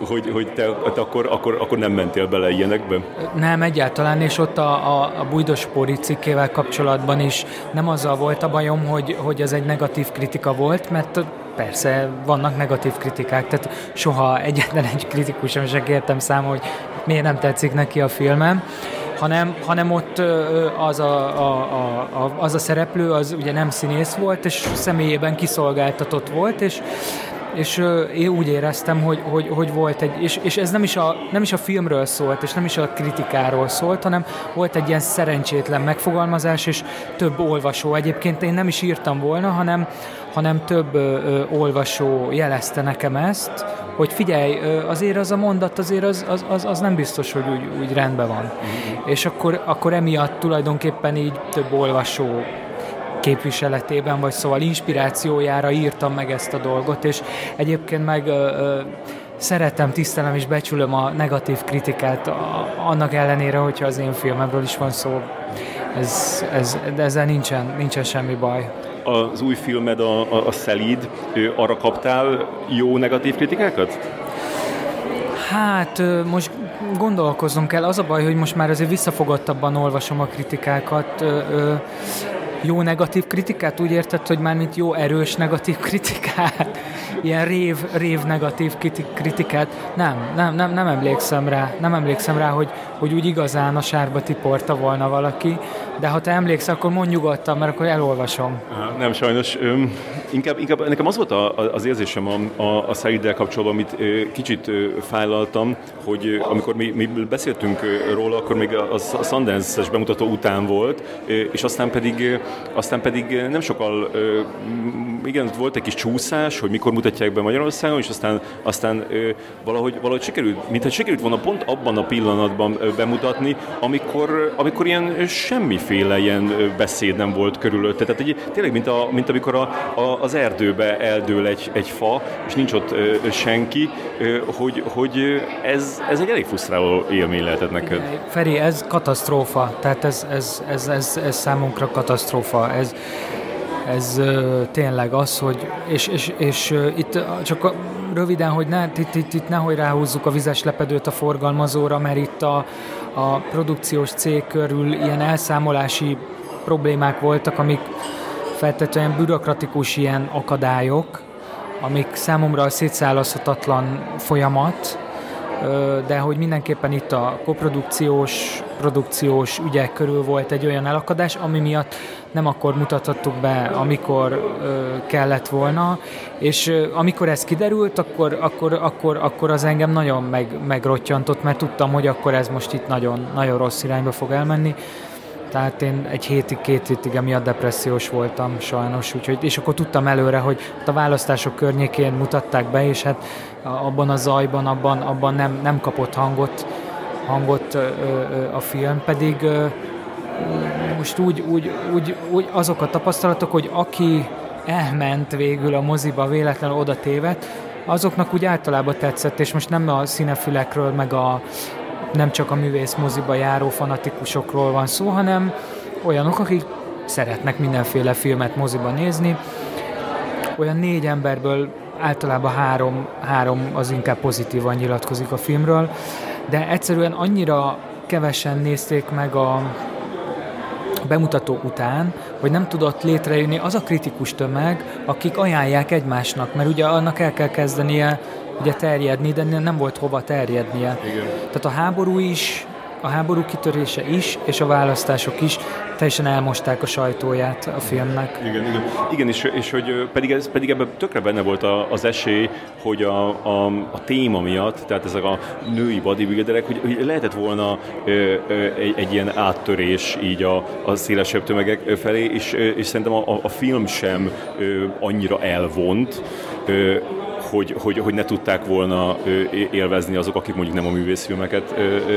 hogy, hogy te, te akkor, akkor, akkor nem mentél bele ilyenekbe? Nem, egyáltalán, és ott a, a, a Bújdos Póri cikkével kapcsolatban is nem azzal volt a bajom, hogy, hogy ez egy negatív kritika volt, mert persze vannak negatív kritikák, tehát soha egyetlen egy kritikusom sem kértem számol, hogy miért nem tetszik neki a filmem, hanem, hanem ott az a, a, a, az a szereplő, az ugye nem színész volt, és személyében kiszolgáltatott volt, és és én úgy éreztem, hogy, hogy, hogy volt egy, és, és ez nem is, a, nem is a filmről szólt, és nem is a kritikáról szólt, hanem volt egy ilyen szerencsétlen megfogalmazás, és több olvasó. Egyébként én nem is írtam volna, hanem, hanem több ö, olvasó jelezte nekem ezt, hogy figyelj, ö, azért az a mondat, azért az, az, az, az nem biztos, hogy úgy, úgy rendben van. Mm-hmm. És akkor, akkor emiatt tulajdonképpen így több olvasó képviseletében, vagy szóval inspirációjára írtam meg ezt a dolgot, és egyébként meg ö, ö, szeretem, tisztelem és becsülöm a negatív kritikát, a, annak ellenére, hogyha az én filmemről is van szó. Ez, ez, de ezzel nincsen, nincsen semmi baj. Az új filmed, a, a, a Szelíd, arra kaptál jó negatív kritikákat? Hát most gondolkozunk kell. Az a baj, hogy most már azért visszafogottabban olvasom a kritikákat jó negatív kritikát? Úgy érted, hogy már mint jó erős negatív kritikát? Ilyen rév, rév negatív kritikát? Nem, nem, nem, nem emlékszem rá. Nem emlékszem rá, hogy, hogy úgy igazán a sárba tiporta volna valaki, de ha te emlékszel, akkor mondj nyugodtan, mert akkor elolvasom. Nem, sajnos. Öm, inkább, inkább nekem az volt a, a, az érzésem a, a, a Szaiddel kapcsolatban, amit ö, kicsit ö, fájlaltam, hogy ö, amikor mi, mi beszéltünk ö, róla, akkor még a, a Sundance-es bemutató után volt, ö, és aztán pedig, ö, aztán pedig nem sokkal, ö, igen, volt egy kis csúszás, hogy mikor mutatják be Magyarországon, és aztán, aztán ö, valahogy, valahogy sikerült, mintha sikerült volna pont abban a pillanatban ö, bemutatni, amikor, amikor ilyen semmi semmiféle ilyen beszéd nem volt körülötte. Tehát egy, tényleg, mint, a, mint amikor a, a, az erdőbe eldől egy, egy fa, és nincs ott ö, senki, ö, hogy, hogy ez, ez egy elég frusztráló élmény lehetett neked. Feri, ez katasztrófa. Tehát ez, ez, ez, ez, ez számunkra katasztrófa. Ez, ez tényleg az, hogy, és, és, és itt csak a, röviden, hogy ne, itt, itt, itt nehogy ráhúzzuk a vizes lepedőt a forgalmazóra, mert itt a, a produkciós cég körül ilyen elszámolási problémák voltak, amik feltétlenül bürokratikus ilyen akadályok, amik számomra a szétszállazhatatlan folyamat, de hogy mindenképpen itt a koprodukciós, produkciós ügyek körül volt egy olyan elakadás, ami miatt nem akkor mutathattuk be, amikor kellett volna, és amikor ez kiderült, akkor, akkor, akkor, akkor az engem nagyon meg, megrottyantott, mert tudtam, hogy akkor ez most itt nagyon, nagyon rossz irányba fog elmenni. Tehát én egy hétig, két hétig emiatt depressziós voltam sajnos, úgyhogy, és akkor tudtam előre, hogy a választások környékén mutatták be, és hát abban a zajban, abban, abban nem, nem kapott hangot, hangot a film, pedig most úgy, úgy, úgy, úgy azok a tapasztalatok, hogy aki elment végül a moziba, véletlenül oda tévedt, azoknak úgy általában tetszett, és most nem a színefülekről, meg a nem csak a művész moziba járó fanatikusokról van szó, hanem olyanok, akik szeretnek mindenféle filmet moziba nézni. Olyan négy emberből általában három, három az inkább pozitívan nyilatkozik a filmről, de egyszerűen annyira kevesen nézték meg a bemutató után, hogy nem tudott létrejönni az a kritikus tömeg, akik ajánlják egymásnak, mert ugye annak el kell kezdenie ugye terjedni, de nem volt hova terjednie. Igen. Tehát a háború is, a háború kitörése is, és a választások is teljesen elmosták a sajtóját a filmnek. Igen, igen. igen és, és hogy pedig, ez, pedig ebben tökre benne volt a, az esély, hogy a, a, a téma miatt, tehát ezek a női bodybuilderek, hogy, hogy lehetett volna ö, ö, egy, egy ilyen áttörés így a, a szélesebb tömegek felé, és, és szerintem a, a film sem ö, annyira elvont, ö, hogy, hogy, hogy ne tudták volna élvezni azok, akik mondjuk nem a művészfilmeket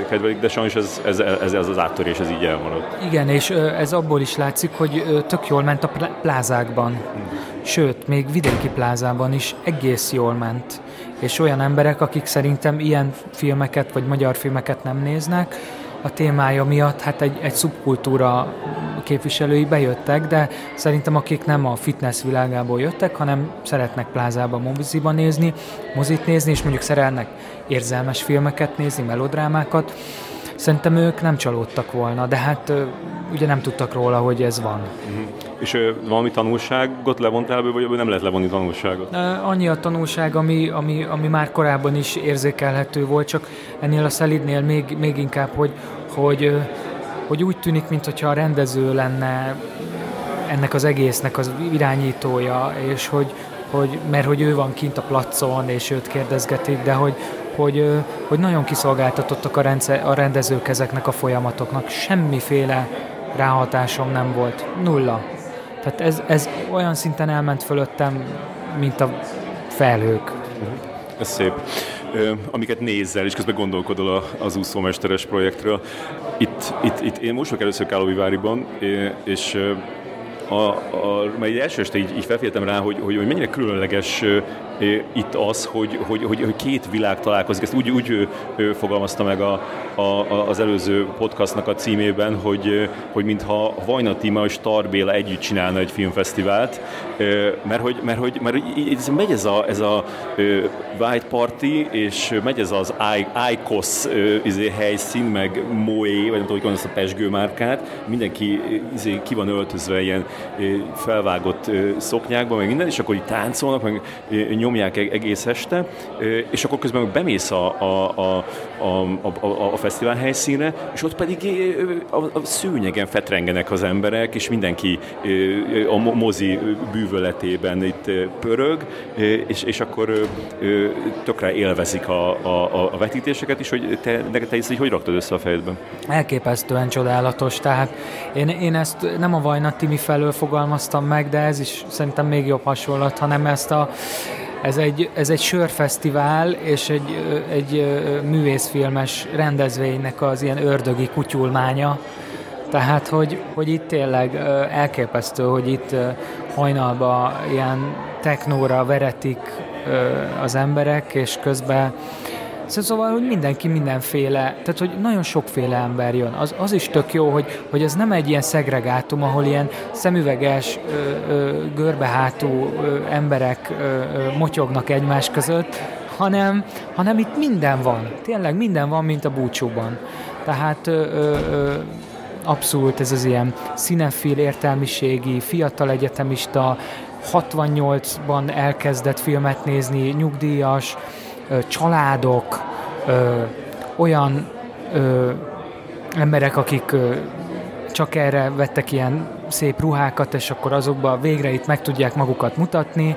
kedvelik, de sajnos ez, ez, ez, ez az áttörés, ez így elmaradt. Igen, és ez abból is látszik, hogy tök jól ment a plázákban. Sőt, még vidéki plázában is egész jól ment. És olyan emberek, akik szerintem ilyen filmeket vagy magyar filmeket nem néznek, a témája miatt hát egy, egy szubkultúra képviselői bejöttek, de szerintem akik nem a fitness világából jöttek, hanem szeretnek plázába, moziban nézni, mozit nézni, és mondjuk szeretnek érzelmes filmeket nézni, melodrámákat, szerintem ők nem csalódtak volna, de hát ugye nem tudtak róla, hogy ez van. Uh-huh. És ö, valami tanulságot levontál ebből, vagy nem lehet levonni tanulságot? Annyi a tanulság, ami, ami, ami már korábban is érzékelhető volt, csak ennél a szelidnél még, még inkább, hogy, hogy, hogy úgy tűnik, mintha a rendező lenne ennek az egésznek az irányítója, és hogy, hogy, mert hogy ő van kint a placon, és őt kérdezgetik, de hogy, hogy, hogy nagyon kiszolgáltatottak a, rendszer, a rendezők ezeknek a folyamatoknak. Semmiféle ráhatásom nem volt. Nulla. Tehát ez, ez olyan szinten elment fölöttem, mint a felhők. Ez szép. Amiket nézzel, és közben gondolkodol az úszómesteres projektről. Itt, itt, itt én most vagyok először Káloviváriban, és a, a, majd első este így, így felfigyeltem rá, hogy, hogy, hogy mennyire különleges itt az, hogy, hogy, hogy, hogy két világ találkozik. Ezt úgy, úgy fogalmazta meg a, a, az előző podcastnak a címében, hogy, hogy mintha Vajna Tima és Tarbéla együtt csinálna egy filmfesztivált, mert hogy, mert hogy, mert hogy ez megy ez a, ez a White Party, és megy ez az ICOS izé, helyszín, meg Moé, vagy nem tudom, hogy ezt a pesgő márkát, mindenki izé, ki van öltözve ilyen felvágott szoknyákban, meg minden, és akkor így táncolnak, meg nyomják e-, egész este, és akkor közben bemész a, a, a, a, a, a fesztivál helyszínre, és ott pedig a, a szőnyegen fetrengenek az emberek, és mindenki a mozi bűvöletében itt pörög, és, és akkor tökre élvezik a, a, a vetítéseket is, hogy te, te ezt így hogy raktad össze a fejedben? Elképesztően csodálatos, tehát én, én ezt nem a Vajna Timi felől fogalmaztam meg, de ez is szerintem még jobb hasonlat, hanem ezt a ez egy, ez egy sörfesztivál és egy, egy művészfilmes rendezvénynek az ilyen ördögi kutyulmánya. Tehát, hogy, hogy itt tényleg elképesztő, hogy itt hajnalban ilyen technóra veretik az emberek, és közben Szóval, hogy mindenki mindenféle, tehát hogy nagyon sokféle ember jön. Az, az is tök jó, hogy, hogy ez nem egy ilyen szegregátum, ahol ilyen szemüveges, ö, ö, görbehátú ö, emberek ö, ö, motyognak egymás között, hanem, hanem itt minden van. Tényleg minden van, mint a búcsúban. Tehát ö, ö, abszolút ez az ilyen színefil, értelmiségi, fiatal egyetemista, 68-ban elkezdett filmet nézni, nyugdíjas, családok, olyan emberek, akik csak erre vettek ilyen szép ruhákat, és akkor azokban végre itt meg tudják magukat mutatni,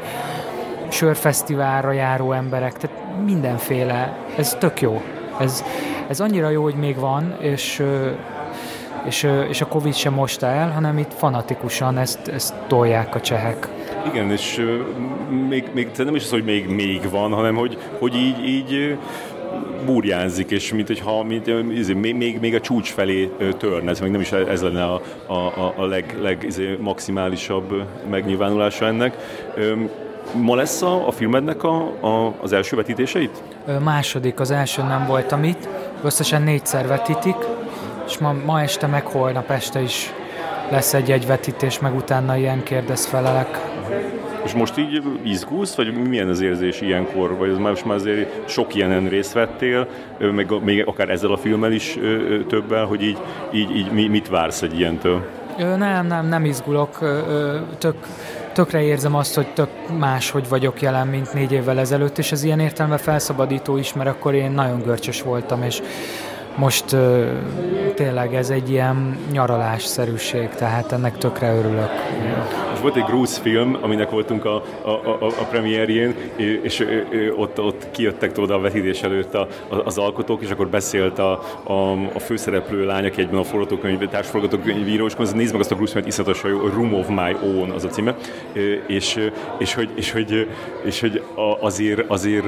sörfesztiválra járó emberek, tehát mindenféle, ez tök jó. Ez, ez annyira jó, hogy még van, és, és, és a Covid sem mosta el, hanem itt fanatikusan ezt, ezt tolják a csehek. Igen, és még, még nem is az, hogy még, még van, hanem hogy, hogy így, így burjánzik, és mint hogyha mint, izé, még, még a csúcs felé törne, ez még nem is ez lenne a, a, a leg, leg izé, maximálisabb megnyilvánulása ennek. Ma lesz a, a filmednek a, a, az első vetítéseit? Második, az első nem voltam itt. Összesen négyszer vetítik, és ma, ma este meg holnap este is lesz egy egyvetítés, meg utána ilyen kérdezfelelek. És most így izgulsz, vagy milyen az érzés ilyenkor? Vagy az már most már azért sok ilyenen részt vettél, meg még akár ezzel a filmmel is többel, hogy így, így, így mit vársz egy ilyentől? Nem, nem, nem izgulok. Tök, tökre érzem azt, hogy tök más, hogy vagyok jelen, mint négy évvel ezelőtt, és ez ilyen értelme felszabadító is, mert akkor én nagyon görcsös voltam, és most tényleg ez egy ilyen nyaralásszerűség, tehát ennek tökre örülök. És volt egy grúz film, aminek voltunk a, a, a, a premierjén, és ott, ott kijöttek oda a vetítés előtt a, az alkotók, és akkor beszélt a, a, a főszereplő lány, aki egyben a forgatókönyv, társforgatókönyvíró, és mondta, nézd meg azt a grúz filmet, iszonyatosan jó, Room of My Own az a címe, és, és, hogy, és, hogy, és hogy azért, azért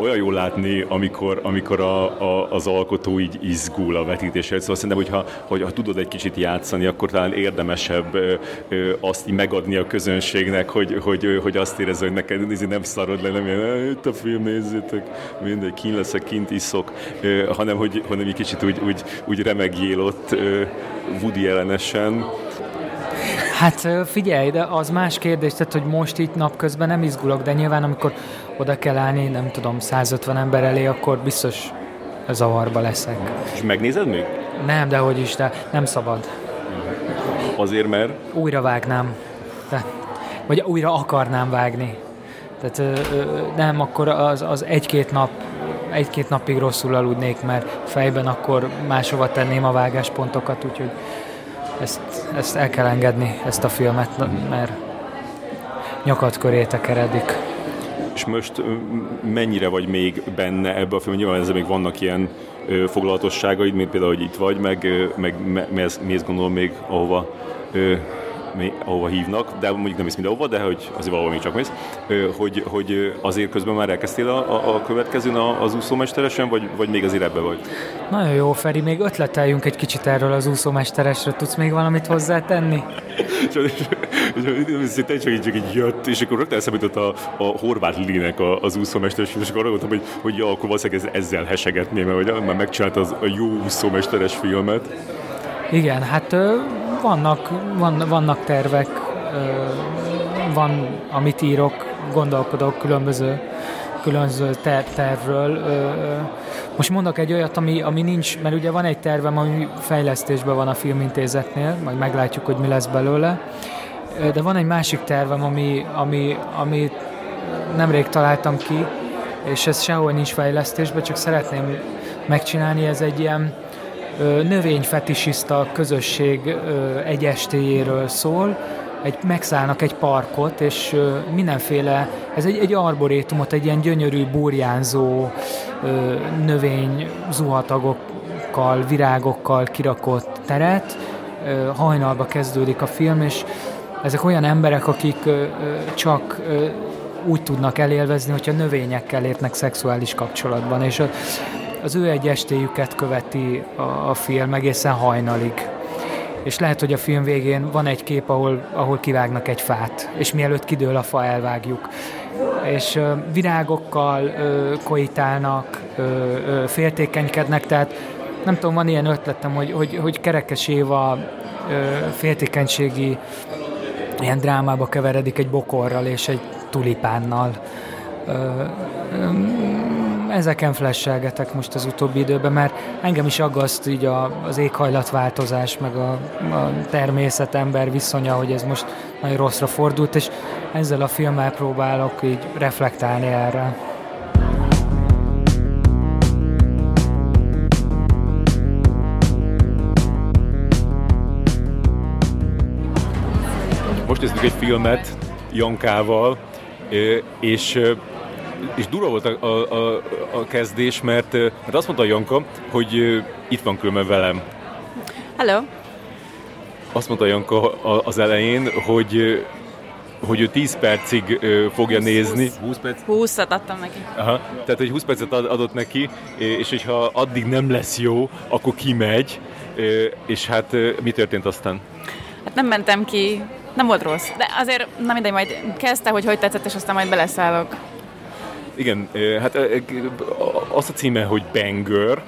olyan jól látni, amikor, amikor a, a, az alkotó így izgul a vetítésre. Szóval szerintem, hogyha, hogy, ha tudod egy kicsit játszani, akkor talán érdemesebb ö, ö, azt megadni a közönségnek, hogy, hogy, hogy azt érezze, hogy neked nem szarod le, nem ilyen, itt a film, nézzétek, mindegy, kín leszek, kint iszok, ö, hanem hogy hanem egy kicsit úgy, úgy, úgy remegjél ott ö, Woody ellenesen. Hát figyelj, de az más kérdés, tehát hogy most itt napközben nem izgulok, de nyilván amikor oda kell állni, nem tudom, 150 ember elé, akkor biztos zavarba leszek. És megnézed még? Nem, de hogy is, de nem szabad. Azért, mert? Újra vágnám. De, vagy újra akarnám vágni. Tehát ö, ö, nem, akkor az, az egy-két nap egy-két napig rosszul aludnék, mert fejben akkor máshova tenném a vágáspontokat, úgyhogy ezt, ezt el kell engedni, ezt a filmet, mert nyakat köré tekeredik. És most mennyire vagy még benne ebbe a filmben? Nyilván ezzel még vannak ilyen foglalatosságaid, mint például, hogy itt vagy, meg, meg mi ezt gondolom még ahova ahova hívnak, de mondjuk nem is mindenhova, de hogy azért valahol még csak mész, hogy, hogy azért közben már elkezdtél a, a következőn az úszómesteresen, vagy, vagy még azért ebbe vagy? Nagyon jó, Feri, még ötleteljünk egy kicsit erről az úszómesteresről. Tudsz még valamit hozzátenni? Te csak így, csak így jött, és akkor rögtön eszembe a, a horvát Linek az úszómesteres, és akkor gondoltam, hogy, hogy ja, akkor valószínűleg ez, ezzel hesegetném, mert már megcsinált az a jó úszómesteres filmet. Igen, hát vannak, van, vannak tervek, van, amit írok, gondolkodok különböző, különböző ter- tervről. Most mondok egy olyat, ami, ami nincs, mert ugye van egy tervem, ami fejlesztésben van a filmintézetnél, majd meglátjuk, hogy mi lesz belőle. De van egy másik tervem, ami, ami, ami nemrég találtam ki, és ez sehol nincs fejlesztésben, csak szeretném megcsinálni, ez egy ilyen növényfetisiszta közösség egy estéjéről szól, egy, megszállnak egy parkot, és mindenféle, ez egy, egy arborétumot, egy ilyen gyönyörű, burjánzó növény zuhatagokkal, virágokkal kirakott teret. Hajnalba kezdődik a film, és ezek olyan emberek, akik csak úgy tudnak elélvezni, hogyha növényekkel értnek szexuális kapcsolatban, és az ő egy estéjüket követi a, a film egészen hajnalig. És lehet, hogy a film végén van egy kép, ahol, ahol kivágnak egy fát, és mielőtt kidől a fa, elvágjuk. És ö, virágokkal ö, koitálnak, ö, ö, féltékenykednek, tehát nem tudom, van ilyen ötletem, hogy, hogy, hogy Kerekes Éva ö, féltékenységi ilyen drámába keveredik egy bokorral és egy tulipánnal. Ö, ö, ezeken flesselgetek most az utóbbi időben, mert engem is aggaszt így a, az éghajlatváltozás, meg a, a természet-ember viszonya, hogy ez most nagyon rosszra fordult, és ezzel a filmmel próbálok így reflektálni erre. Most nézzük egy filmet Jankával, és és durva volt a, a, a, a kezdés, mert, mert azt mondta Janka, hogy itt van különben velem. Hello. Azt mondta Janka az elején, hogy hogy ő 10 percig fogja 20, nézni. 20 perc? 20 adtam neki. Aha, tehát, hogy 20 percet adott neki, és hogyha addig nem lesz jó, akkor kimegy, és hát mi történt aztán? Hát nem mentem ki, nem volt rossz, de azért, na mindegy, majd kezdte, hogy hogy tetszett, és aztán majd beleszállok. Igen, hát az a címe, hogy Banger,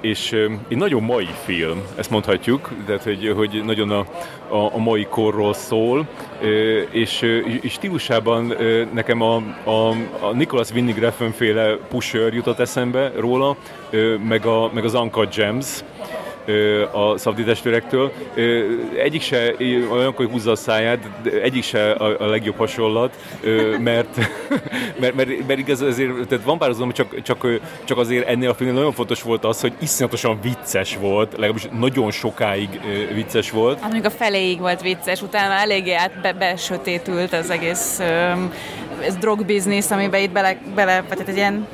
és egy nagyon mai film, ezt mondhatjuk, tehát hogy, hogy nagyon a, a, a mai korról szól, és, és stílusában nekem a, a, a Nicholas Winning Refn féle Pusher jutott eszembe róla, meg, a, meg az Uncut Gems, a Szabdi testvérektől. Egyik se olyan, hogy húzza a száját, egyik se a, legjobb hasonlat, mert, mert, mert, mert igaz, azért, tehát van pár azon, csak, csak, csak azért ennél a filmnél nagyon fontos volt az, hogy iszonyatosan vicces volt, legalábbis nagyon sokáig vicces volt. Hát a feléig volt vicces, utána eléggé át be, besötétült az egész ez drogbiznisz, amiben itt bele, bele tehát egy ilyen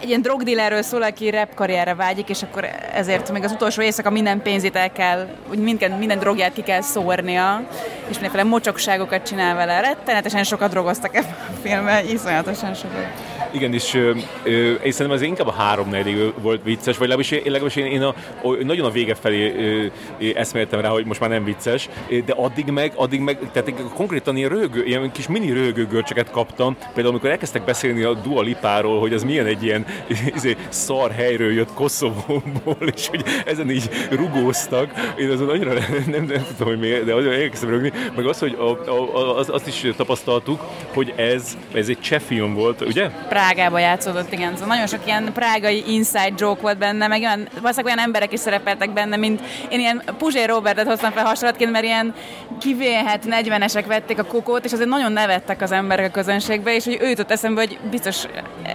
egy ilyen drogdillerről szól, aki rap karrierre vágyik, és akkor ezért még az utolsó éjszaka minden pénzét el kell, úgy minden, minden drogját ki kell szórnia, és mindenféle mocsokságokat csinál vele. Rettenetesen sokat drogoztak ebben a filmben, iszonyatosan sokat. Igen, és ö, ö, én szerintem ez inkább a három volt vicces, vagy legalábbis én, legalábbis én, én a, a, nagyon a vége felé ö, eszméltem rá, hogy most már nem vicces, de addig meg, addig meg, tehát konkrétan ilyen rögő, ilyen kis mini rögőgörcseket kaptam, például amikor elkezdtek beszélni a Dua Lipáról, hogy az milyen egy ilyen izé, szar helyről jött Koszovóból, és hogy ezen így rugóztak, én azon annyira nem, nem, nem tudom, hogy miért, de azért elkezdtem rögni, meg az, hogy a, a, az, azt is tapasztaltuk, hogy ez, ez egy cseh film volt, ugye? Prágába játszódott, igen. Szóval nagyon sok ilyen prágai inside joke volt benne, meg olyan, valószínűleg olyan emberek is szerepeltek benne, mint én ilyen Puzsé Robertet hoztam fel hasonlatként, mert ilyen kivéhet 40-esek vették a kokót, és azért nagyon nevettek az emberek a közönségbe, és hogy ő jutott eszembe, hogy biztos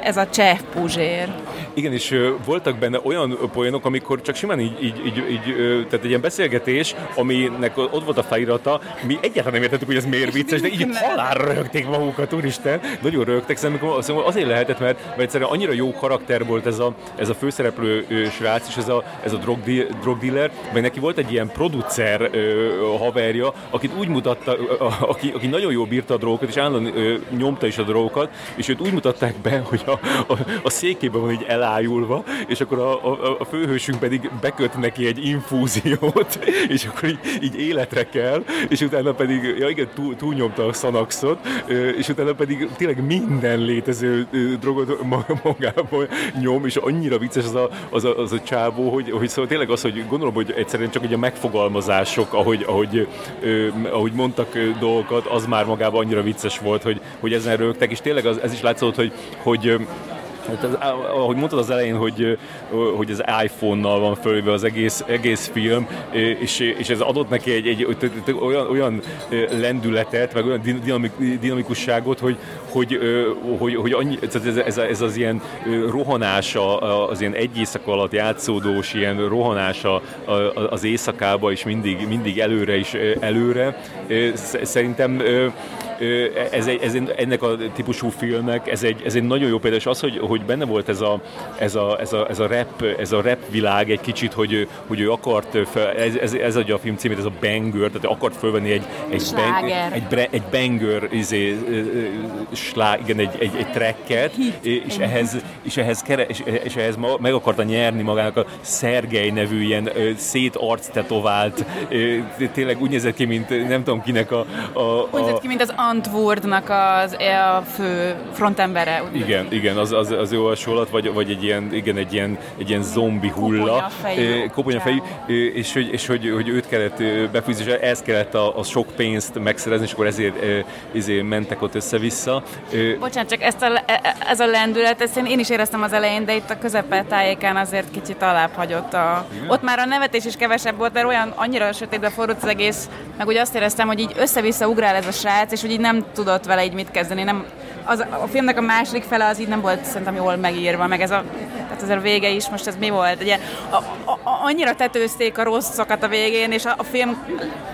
ez a cseh Puzsér. Igen, és voltak benne olyan poénok, amikor csak simán így, így, így, így tehát egy ilyen beszélgetés, aminek ott volt a felirata, mi egyáltalán nem értettük, hogy ez miért vicces, de így halálra rögték magukat, úristen, nagyon rögtek, szerintem azért lehetett, mert, mert egyszerűen annyira jó karakter volt ez a, ez a főszereplő ö, srác, és ez a, ez a drog dealer, meg neki volt egy ilyen producer ö, haverja, akit úgy mutatta, ö, aki, aki nagyon jól bírta a drogokat, és állandóan ö, nyomta is a drogokat, és őt úgy mutatták be, hogy a, a, a székében van így elájulva, és akkor a, a, a főhősünk pedig beköt neki egy infúziót, és akkor így, így életre kell, és utána pedig, ja igen, túl, túlnyomta a szanaxot, és utána pedig tényleg minden létező drogot magából nyom, és annyira vicces az a, az a, az a csávó, hogy, hogy szóval tényleg az, hogy gondolom, hogy egyszerűen csak egy a megfogalmazások, ahogy, ahogy, ahogy mondtak dolgokat, az már magában annyira vicces volt, hogy, hogy ezen rögtek, és tényleg az, ez is látszott, hogy, hogy Hát az, ahogy mondtad az elején, hogy, hogy az iPhone-nal van fölvéve az egész, egész film, és, és ez adott neki egy, egy, egy olyan, olyan lendületet, meg olyan dinamik, dinamikusságot, hogy, hogy, hogy, hogy annyi, ez, ez, ez, az ilyen rohanása, az ilyen egy éjszaka alatt játszódós ilyen rohanása az éjszakába, és mindig, mindig előre is előre. Szerintem ez egy, ez ennek a típusú filmek, ez egy, ez egy nagyon jó példa, és az, hogy, hogy benne volt ez a, ez a, ez a, ez a, rap, ez a rap világ egy kicsit, hogy, hogy ő akart, fel, ez, ez, ez adja a film címét, ez a banger, tehát akart fölvenni egy, egy, bang, egy, egy banger izé, slá, igen, egy, egy, egy tracket, és ehhez, és ehhez, kere, és, és ehhez meg akarta nyerni magának a Szergej nevű ilyen szét arc tetovált, tényleg úgy nézett ki, mint nem tudom kinek a... a, a úgy nézett ki, mint az Antwoordnak az, a fő frontembere. Igen, igen, az, az, az jó hasonlat, vagy, vagy egy ilyen, igen, egy ilyen, egy ilyen zombi hulla. Koponyafejű. És, hogy, és hogy, hogy őt kellett befűzni, és ez kellett a, a sok pénzt megszerezni, és akkor ezért, ezért mentek ott össze-vissza. Bocsánat, csak ezt a, e, e, ez a lendület, ezt én, én is éreztem az elején, de itt a közepe tájékán azért kicsit alább hagyott. A, ott már a nevetés is kevesebb volt, mert olyan annyira sötétbe forrott az egész, meg úgy azt éreztem, hogy így össze-vissza ugrál ez a srác, és hogy így nem tudott vele így mit kezdeni. Nem, az, a filmnek a második fele az így nem volt szerintem jól megírva, meg ez a, tehát ez a vége is, most ez mi volt? Ugye, a, a, annyira tetőzték a rosszakat a végén, és a, a film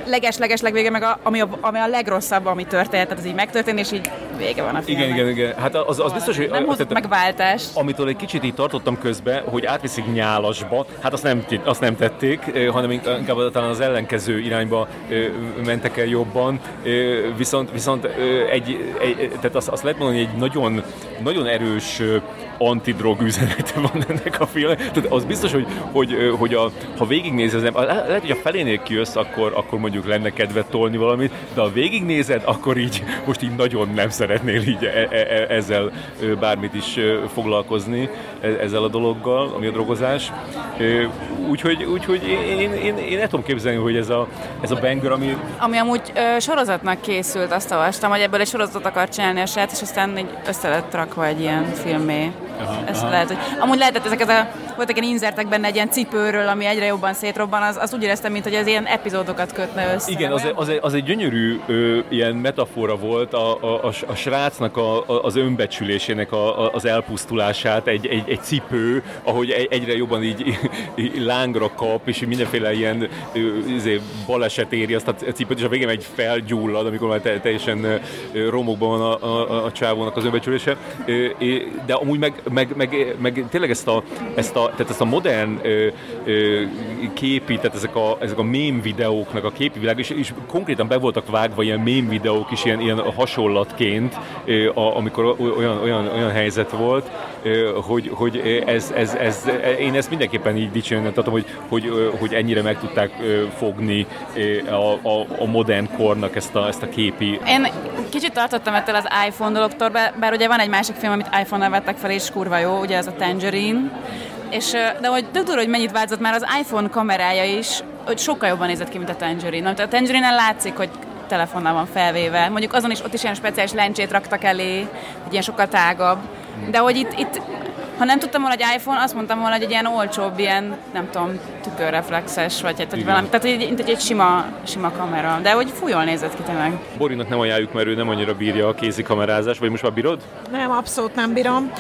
leges-leges legvége, meg a, ami, a, ami a legrosszabb, ami történt, tehát az így megtörtént, és így vége van a filmnek. Igen, igen, igen. Hát az, az biztos, hogy... Nem hozott megváltást. Amitől egy kicsit így tartottam közbe, hogy átviszik nyálasba, hát azt nem, azt nem tették, hanem inkább talán az ellenkező irányba mentek el jobban, viszont, viszont egy, egy tehát azt, azt lehet mondani, egy nagyon, nagyon erős antidrog üzenete van ennek a filmnek. Tehát az biztos, hogy, hogy, hogy a, ha végignézed, lehet, hogy a felénél kijössz, akkor, akkor mondjuk lenne kedvet tolni valamit, de ha végignézed, akkor így most így nagyon nem szeretnél így e, e, e, ezzel bármit is foglalkozni, ezzel a dologgal, ami a drogozás. Úgyhogy, úgyhogy én, én, én, én el tudom képzelni, hogy ez a, ez a banger, ami... Ami amúgy ö, sorozatnak készült, azt olvastam, hogy ebből egy sorozatot akar csinálni a srác, és aztán így össze lett rakva egy ilyen filmé. Aha, Ez aha. lehet, hogy... Amúgy lehetett ezeket a voltak ilyen inzertek benne egy ilyen cipőről, ami egyre jobban szétrobban, az, az úgy éreztem, mint hogy az ilyen epizódokat kötne össze. Igen, az, az, egy, az egy gyönyörű ö, ilyen metafora volt a, a, a, a srácnak a, a, az önbecsülésének a, a, az elpusztulását, egy, egy, egy cipő, ahogy egyre jobban így, így lángra kap, és mindenféle ilyen izé, baleset éri azt a cipőt, és a végén egy felgyullad, amikor már teljesen romokban van a, a, a csávónak az önbecsülése. De amúgy meg, meg, meg, meg tényleg ezt a, ezt a, tehát ezt a modern képi, tehát ezek a, ezek a mém videóknak a képi világ, és, és konkrétan be voltak vágva ilyen mém videók is, ilyen, ilyen hasonlatként, amikor olyan, olyan, olyan helyzet volt, hogy, hogy ez, ez, ez, én ezt mindenképpen így dicsérni tartom, hogy, hogy, hogy ennyire meg tudták fogni a, a, a modern kornak ezt a, ezt a képi... Én kicsit tartottam ettől az iPhone dologtól, bár ugye van egy másik film, amit iPhone-nal vettek fel, és kurva jó, ugye ez a Tangerine, és, de hogy tudod, hogy mennyit változott már az iPhone kamerája is, hogy sokkal jobban nézett ki, mint a Tangerine. A Tangerine-en látszik, hogy telefonnal van felvéve. Mondjuk azon is ott is ilyen speciális lencsét raktak elé, egy ilyen sokkal tágabb. De hogy itt, itt ha nem tudtam volna, hogy iPhone, azt mondtam volna, hogy egy ilyen olcsóbb, ilyen, nem tudom, tükörreflexes, vagy hát, hogy valami, tehát hogy egy, egy sima, sima kamera, de hogy fújól nézett ki tényleg. Borinak nem ajánljuk, mert ő nem annyira bírja a kézi kamerázás, vagy most már bírod? Nem, abszolút nem bírom.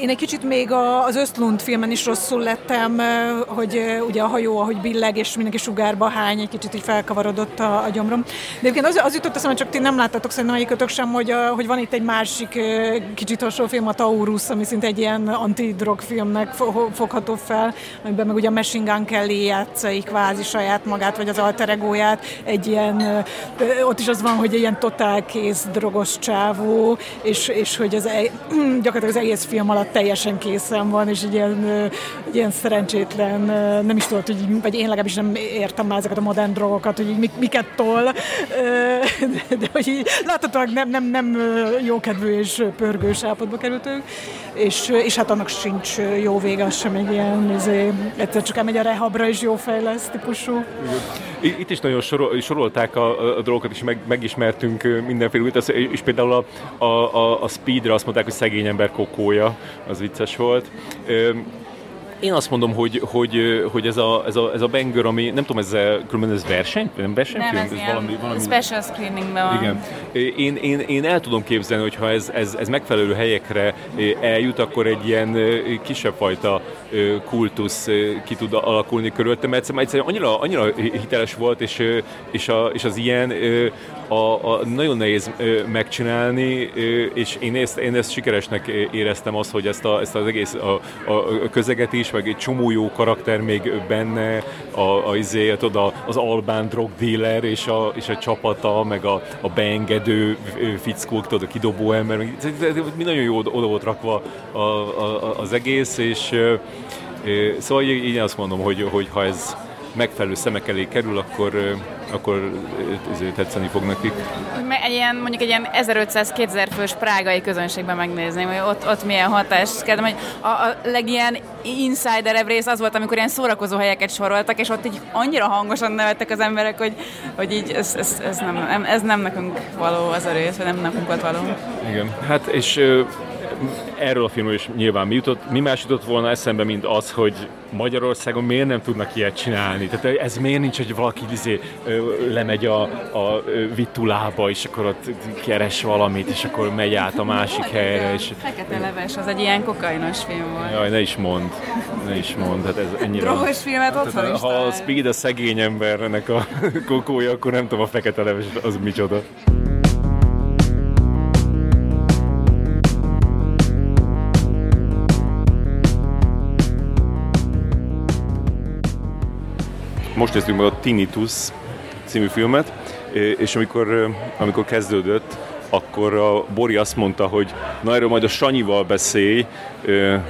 Én egy kicsit még az Östlund filmen is rosszul lettem, hogy ugye a hajó, ahogy billeg, és mindenki sugárba hány, egy kicsit így felkavarodott a, a gyomrom. De egyébként az, az jutott eszembe, csak ti nem láttatok szerintem egyikötök sem, hogy, hogy van itt egy másik kicsit hasonló film, a Taurus, ami szinte egy ilyen anti anti-drogfilmnek fogható fel, amiben meg ugye a Machine Gun Kelly játsza kvázi saját magát, vagy az alter egóját, egy ilyen, ott is az van, hogy egy ilyen totál kész drogos csávó, és, és hogy az, gyakorlatilag az egész film alatt teljesen készen van, és egy ilyen, egy ilyen szerencsétlen, nem is tudod, hogy, vagy én legalábbis nem értem már ezeket a modern drogokat, hogy így miket tol, de, de hogy így láthatóan nem, nem, nem jókedvű és pörgős állapotba kerültünk, és, és hát annak sincs jó vége, az sem egy ilyen, izé, egyszer csak elmegy a rehabra is jó fejlesz típusú. Itt is nagyon sorol, sorolták a, a dolgokat, és meg, megismertünk mindenféle újat, és például a, a, a, a Speedre azt mondták, hogy szegény ember kokója, az vicces volt. Én azt mondom, hogy, hogy, hogy ez, a, ez, a, ez a banger, ami nem tudom, ez, különben ez verseny? Nem versenyfilm? Nem, ez, ez valami, valami... special screeningben van. Igen. Én, én, én el tudom képzelni, hogy ha ez, ez, ez megfelelő helyekre eljut, akkor egy ilyen kisebb fajta kultusz ki tud alakulni körülöttem, mert egyszerűen annyira, annyira hiteles volt, és, és, a, és az ilyen a, a, nagyon nehéz megcsinálni, és én ezt, én ezt sikeresnek éreztem az, hogy ezt, a, ezt az egész a, a közeget is, meg egy csomó jó karakter még benne, a, a, izé, az albán drogdíler és a, és a csapata, meg a, a beengedő fickók, tudod, a kidobó ember, mi nagyon jó oda volt rakva a, a, az egész, és szóval így azt mondom, hogy, hogy ha ez megfelelő szemek elé kerül, akkor, akkor tetszeni fog nekik. Egy ilyen, mondjuk egy ilyen 1500-2000 fős prágai közönségben megnézném, hogy ott, ott milyen hatás kell. Hogy a, a legilyen insiderebb rész az volt, amikor ilyen szórakozó helyeket soroltak, és ott így annyira hangosan nevettek az emberek, hogy, hogy így ez, ez, ez, nem, ez nem nekünk való az a rész, vagy nem nekünk volt való. Igen, hát és erről a filmről is nyilván mi, jutott, mi más jutott volna eszembe, mint az, hogy Magyarországon miért nem tudnak ilyet csinálni. Tehát ez miért nincs, hogy valaki izé, lemegy a, a Vittulába, és akkor ott keres valamit, és akkor megy át a másik helyre. És... Fekete leves, az egy ilyen kokainos film volt. Jaj, ne is mond, ne is mond. Hát ez ennyire... Drogos filmet otthon is Ha a Speed a szegény embernek a kokója, akkor nem tudom a fekete leves az micsoda. Most néztünk meg a Tinnitus című filmet, és amikor, amikor kezdődött, akkor a Bori azt mondta, hogy na erről majd a Sanyival beszélj,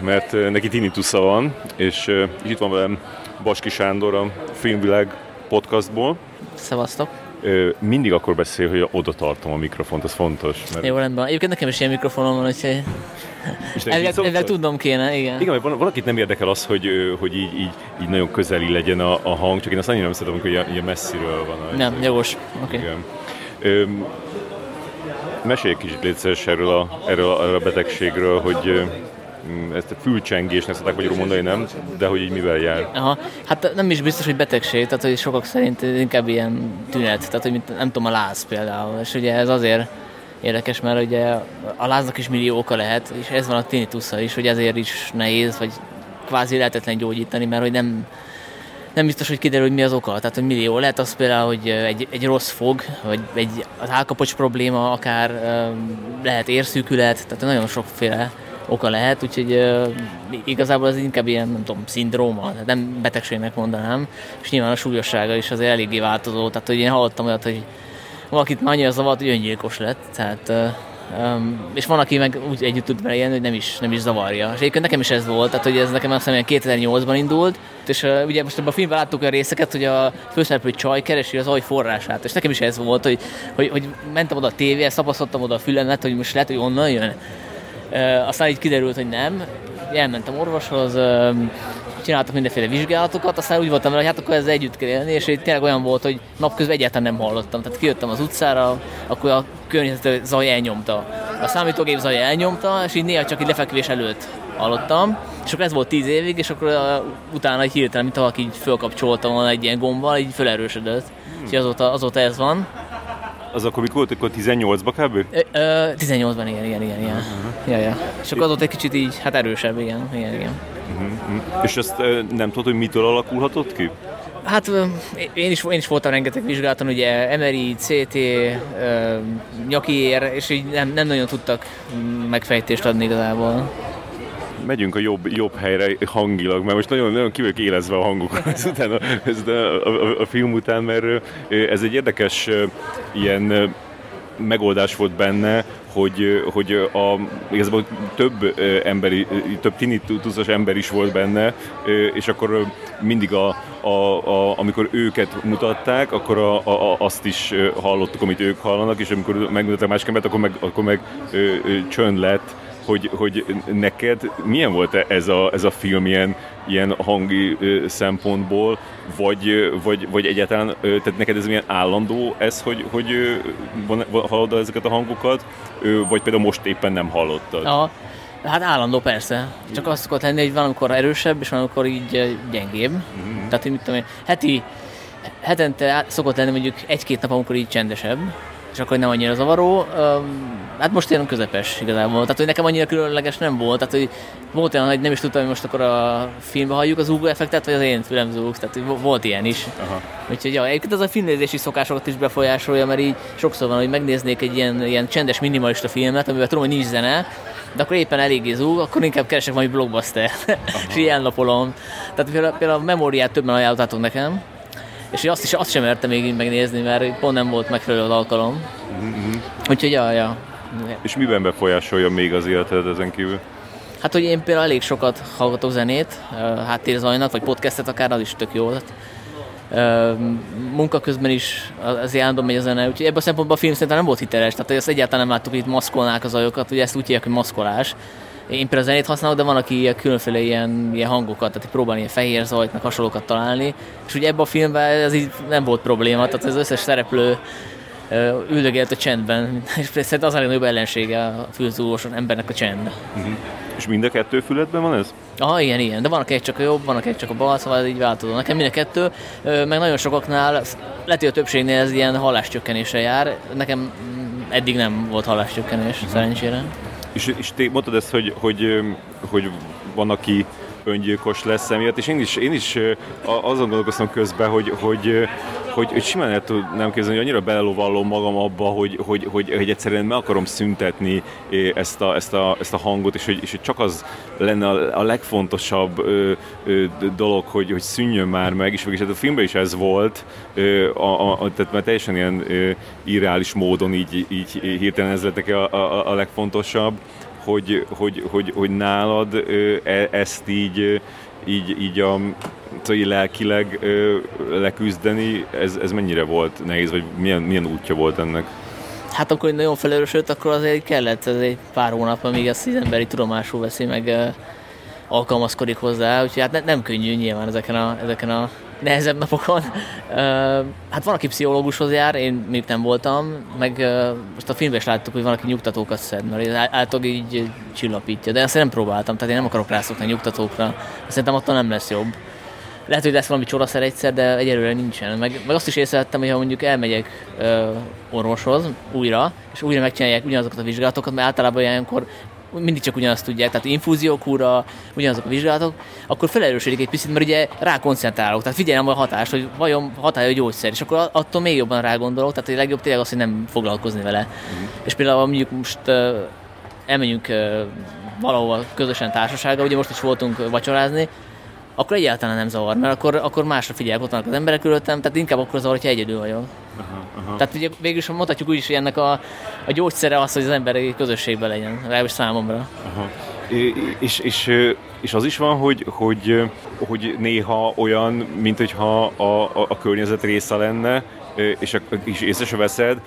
mert neki tinnitusza van, és itt van velem Baski Sándor a Filmvilág podcastból. Szevasztok! Mindig akkor beszél, hogy oda tartom a mikrofont, ez fontos. Mert... Jó, rendben. Egyébként nekem is ilyen mikrofonom van, úgyhogy ezzel, ezzel tudnom kéne, igen. Igen, mert valakit nem érdekel az, hogy, hogy így, így, így nagyon közeli legyen a, a hang, csak én azt annyira nem szeretem, hogy ilyen, ilyen messziről van. A, nem, jogos. Oké. Okay. mesélj egy kicsit létszeres erről a, erről, a, betegségről, hogy ezt a fülcsengésnek szokták magyarul mondani, nem? De hogy így mivel jár? Aha, hát nem is biztos, hogy betegség, tehát hogy sokak szerint inkább ilyen tünet, tehát hogy nem tudom, a láz például, és ugye ez azért érdekes, mert ugye a láznak is millió oka lehet, és ez van a tinnitusza is, hogy ezért is nehéz, vagy kvázi lehetetlen gyógyítani, mert hogy nem, nem biztos, hogy kiderül, hogy mi az oka. Tehát, hogy millió. Lehet az például, hogy egy, egy rossz fog, vagy egy az állkapocs probléma, akár lehet érszűkület, tehát nagyon sokféle oka lehet, úgyhogy uh, igazából ez inkább ilyen, nem tudom, szindróma, nem betegségnek mondanám, és nyilván a súlyossága is azért eléggé változó, tehát hogy én hallottam olyat, hogy valakit már annyira zavart, hogy öngyilkos lett, tehát uh, Um, és van, aki meg úgy együtt tud vele hogy nem is, nem is zavarja. És egyébként nekem is ez volt, tehát hogy ez nekem azt hiszem 2008-ban indult, és uh, ugye most ebben a filmben láttuk a részeket, hogy a főszereplő csaj keresi az agy forrását, és nekem is ez volt, hogy, hogy, hogy mentem oda a tévéhez, tapasztaltam oda a fülemet, hogy most lehet, hogy onnan jön. Aztán így kiderült, hogy nem. Elmentem orvoshoz, csináltak mindenféle vizsgálatokat, aztán úgy voltam hogy hát akkor ezzel együtt kell élni, és tényleg olyan volt, hogy napközben egyáltalán nem hallottam. Tehát kijöttem az utcára, akkor a környezet zaj elnyomta. A számítógép zaj elnyomta, és így néha csak így lefekvés előtt hallottam. És akkor ez volt tíz évig, és akkor utána egy hirtelen, mint valaki így fölkapcsoltam volna egy ilyen gombbal, így felerősödött. Hmm. És azóta, azóta ez van. Az akkor mikor volt? Akkor 18-ba kb? Ö, ö, 18-ban, igen, igen, igen. igen. Uh-huh. Ja, ja. És akkor azóta egy kicsit így, hát erősebb, igen, igen, igen. Uh-huh. És ezt nem tudod, hogy mitől alakulhatott ki? Hát én is, én is voltam rengeteg vizsgálaton, ugye MRI, CT, nyakiér, és így nem, nem nagyon tudtak megfejtést adni igazából megyünk a jobb, jobb helyre hangilag, mert most nagyon, nagyon kívül élezve a hangok ezután a, a, a, a, film után, mert ez egy érdekes ilyen megoldás volt benne, hogy, hogy a, igazából több emberi, több tinnitusos ember is volt benne, és akkor mindig a, a, a, amikor őket mutatták, akkor a, a, azt is hallottuk, amit ők hallanak, és amikor megmutatták másik embert, akkor meg, akkor meg ö, ö, csönd lett, hogy, hogy neked milyen volt ez a, ez a film ilyen, ilyen hangi szempontból, vagy, vagy, vagy egyáltalán, tehát neked ez milyen állandó ez, hogy, hogy hallod ezeket a hangokat, vagy például most éppen nem hallottad? Aha. Hát állandó persze. Csak azt szokott lenni, hogy valamikor erősebb, és valamikor így gyengébb. Mm-hmm. Tehát, mit tudom én, heti, hetente szokott lenni mondjuk egy-két nap, amikor így csendesebb, és akkor nem annyira zavaró. Hát most ilyen közepes igazából. Tehát, hogy nekem annyira különleges nem volt. Tehát, hogy volt olyan, hogy nem is tudtam, hogy most akkor a filmbe halljuk az zúgó effektet, vagy az én fülem zúgsz. Tehát, hogy volt ilyen is. Aha. Úgyhogy ja, egyébként az a filmnézési szokásokat is befolyásolja, mert így sokszor van, hogy megnéznék egy ilyen, ilyen csendes minimalista filmet, amivel tudom, hogy nincs zene, de akkor éppen eléggé zúg, akkor inkább keresek valami blockbuster, és ilyen napolom. Tehát például, például a memóriát többen ajánlottátok nekem, és azt is azt sem mertem még megnézni, mert pont nem volt megfelelő alkalom. Mm-hmm. Úgyhogy ja, ja. És miben befolyásolja még az életed ezen kívül? Hát, hogy én például elég sokat hallgatok zenét, háttérzajnak, vagy podcastet akár, az is tök jó. munka közben is az állandóan megy a zene, úgyhogy ebben a szempontból a film szerintem nem volt hiteles, tehát ezt egyáltalán nem láttuk, hogy itt maszkolnák az ajokat, ugye ezt úgy hívják, hogy maszkolás, én például zenét használok, de van, aki ilyen különféle ilyen, ilyen hangokat, tehát próbál ilyen fehér zajt, meg hasonlókat találni, és ugye ebben a filmben ez így nem volt probléma, tehát az összes szereplő üldögélt a csendben, és szerintem az a legnagyobb ellensége a fülzúgós embernek a csend. Uh-huh. És mind a kettő fületben van ez? Aha, igen, igen. De van, aki csak a jobb, van, aki csak a bal, szóval ez így változó. Nekem mind a kettő, meg nagyon sokaknál, lehet, hogy a többségnél ez ilyen halláscsökkenése jár. Nekem mm, eddig nem volt halláscsökkenés, uh-huh. szerencsére. És, és te mondtad ezt, hogy, hogy, hogy van, aki öngyilkos lesz emiatt, és én is, én is azon gondolkoztam közben, hogy, hogy, hogy, hogy simán el tudnám képzelni, hogy annyira belelovallom magam abba, hogy, hogy, hogy, hogy egyszerűen meg akarom szüntetni ezt a, ezt a, ezt a hangot, és hogy, és hogy csak az lenne a, legfontosabb ö, ö, dolog, hogy, hogy szűnjön már meg, és, és hát a filmben is ez volt, ö, a, a, tehát már teljesen ilyen ö, irreális módon így, így hirtelen ez lett a, a, a legfontosabb, hogy, hogy, hogy, hogy nálad e, ezt így, így, így a szóval lelkileg leküzdeni, ez, ez mennyire volt nehéz, vagy milyen, milyen útja volt ennek? Hát amikor nagyon felerősödött, akkor azért kellett ez egy pár hónap, amíg ezt az emberi tudomásul veszi, meg alkalmazkodik hozzá, úgyhogy hát ne, nem könnyű nyilván ezeken a, ezeken a nehezebb napokon. Hát van, aki pszichológushoz jár, én még nem voltam, meg most a filmben is láttuk, hogy van, aki nyugtatókat szed, mert általában így csillapítja, de ezt nem próbáltam, tehát én nem akarok rászokni nyugtatókra, szerintem attól nem lesz jobb. Lehet, hogy lesz valami csodaszer egyszer, de egyelőre nincsen. Meg, meg azt is észrevettem, hogy ha mondjuk elmegyek ö, orvoshoz újra, és újra megcsinálják ugyanazokat a vizsgálatokat, mert általában ilyenkor mindig csak ugyanazt tudják, tehát infuziókúra, ugyanazok a vizsgálatok, akkor felerősödik egy picit, mert ugye rákoncentrálok, tehát figyelem a hatás, hogy vajon hatálya a gyógyszer, és akkor attól még jobban rágondolok, tehát a legjobb tényleg az, hogy nem foglalkozni vele. Mm. És például mondjuk most uh, elmegyünk uh, valahova közösen társasággal, ugye most is voltunk vacsorázni, akkor egyáltalán nem zavar, mert akkor, akkor másra figyelek, ott vannak az emberek körülöttem, tehát inkább akkor zavar, hogyha egyedül vagyok. Aha, aha. Tehát ugye végül is mondhatjuk úgy is, hogy ennek a, a gyógyszere az, hogy az emberi közösségben legyen, legalábbis számomra. Aha. És, és, és az is van, hogy, hogy, hogy néha olyan, mint hogyha a, a, a környezet része lenne, és, és észre se veszed,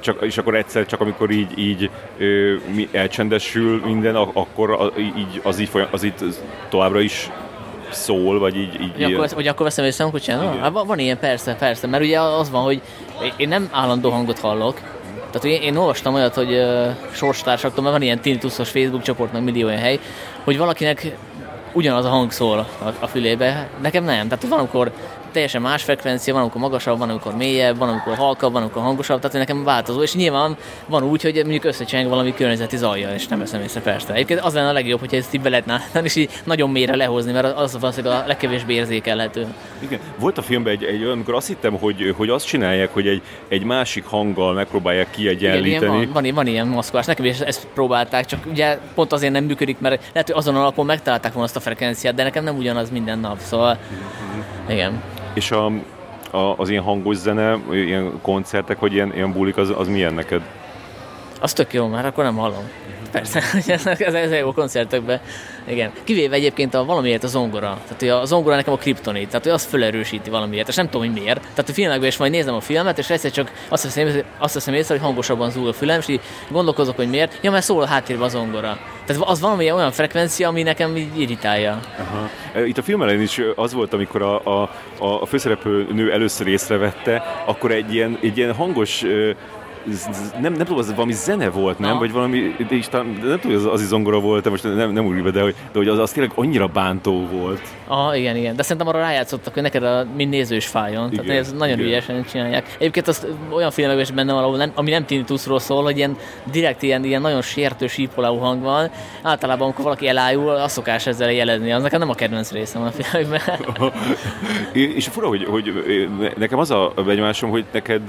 csak, és akkor egyszer csak amikor így, így elcsendesül minden, akkor így, az, így, az így továbbra is szól, vagy így... így hogy, akkor, hogy akkor veszem észre, hogy csinálom? Hát van, van ilyen, persze, persze, mert ugye az van, hogy én nem állandó hangot hallok, tehát én, én olvastam olyat, hogy uh, sorstársaktól, mert van ilyen tinnituszos Facebook csoport, meg millió olyan hely, hogy valakinek ugyanaz a hang szól a, a fülébe. Nekem nem. Tehát van, amikor teljesen más frekvencia, van amikor magasabb, van amikor mélyebb, van amikor halkabb, van amikor hangosabb, tehát nekem változó, és nyilván van úgy, hogy mondjuk összecseng valami környezeti zajjal, és nem veszem észre persze. Egyébként az lenne a legjobb, hogyha ezt így be lehetne és így nagyon mélyre lehozni, mert az valószínűleg a legkevésbé érzékelhető. Igen. Volt a filmben egy, egy olyan, amikor azt hittem, hogy, hogy azt csinálják, hogy egy, egy másik hanggal megpróbálják kiegyenlíteni. Igen, van, van, van, ilyen maszkolás, nekem is ezt próbálták, csak ugye pont azért nem működik, mert lehet, hogy azon alapon megtalálták volna azt a frekvenciát, de nekem nem ugyanaz minden nap, szóval mm-hmm. igen. És a, a, az ilyen hangos zene, ilyen koncertek, vagy ilyen, ilyen bulik, az, az milyen neked? Az tök jó, már akkor nem hallom. Persze, ez, ez, ez jó koncertekben. Igen. Kivéve egyébként a valamiért a zongora. Tehát hogy a zongora nekem a kriptonit, tehát hogy az felerősíti valamiért, és nem tudom, hogy miért. Tehát a filmekben is majd nézem a filmet, és egyszer csak azt veszem, azt veszem észre, hogy hangosabban zúg a fülem, és így gondolkozok, hogy miért. Ja, mert szól a háttérben a zongora. Tehát az valami olyan frekvencia, ami nekem így irritálja. Aha. Itt a film elején is az volt, amikor a, a, a főszereplő nő először észrevette, akkor egy ilyen, egy ilyen hangos nem, nem tudom, az valami zene volt, nem? Vagy valami, de is, nem tudom, az, az zongora volt, de most nem, nem úgy be, de hogy, de hogy az, az tényleg annyira bántó volt. Ah, igen, igen. De szerintem arra rájátszottak, hogy neked a mind néző is fájjon. Igen, Tehát ez nagyon igen. ügyesen csinálják. Egyébként az olyan filmekben is benne van, nem, ami nem tinnitusról szól, hogy ilyen direkt ilyen, ilyen nagyon sértő sípoló hang van. Általában, amikor valaki elájul, az szokás ezzel jelezni. Az nekem nem a kedvenc részem a filmekben. és fura, hogy, hogy nekem az a benyomásom, hogy neked,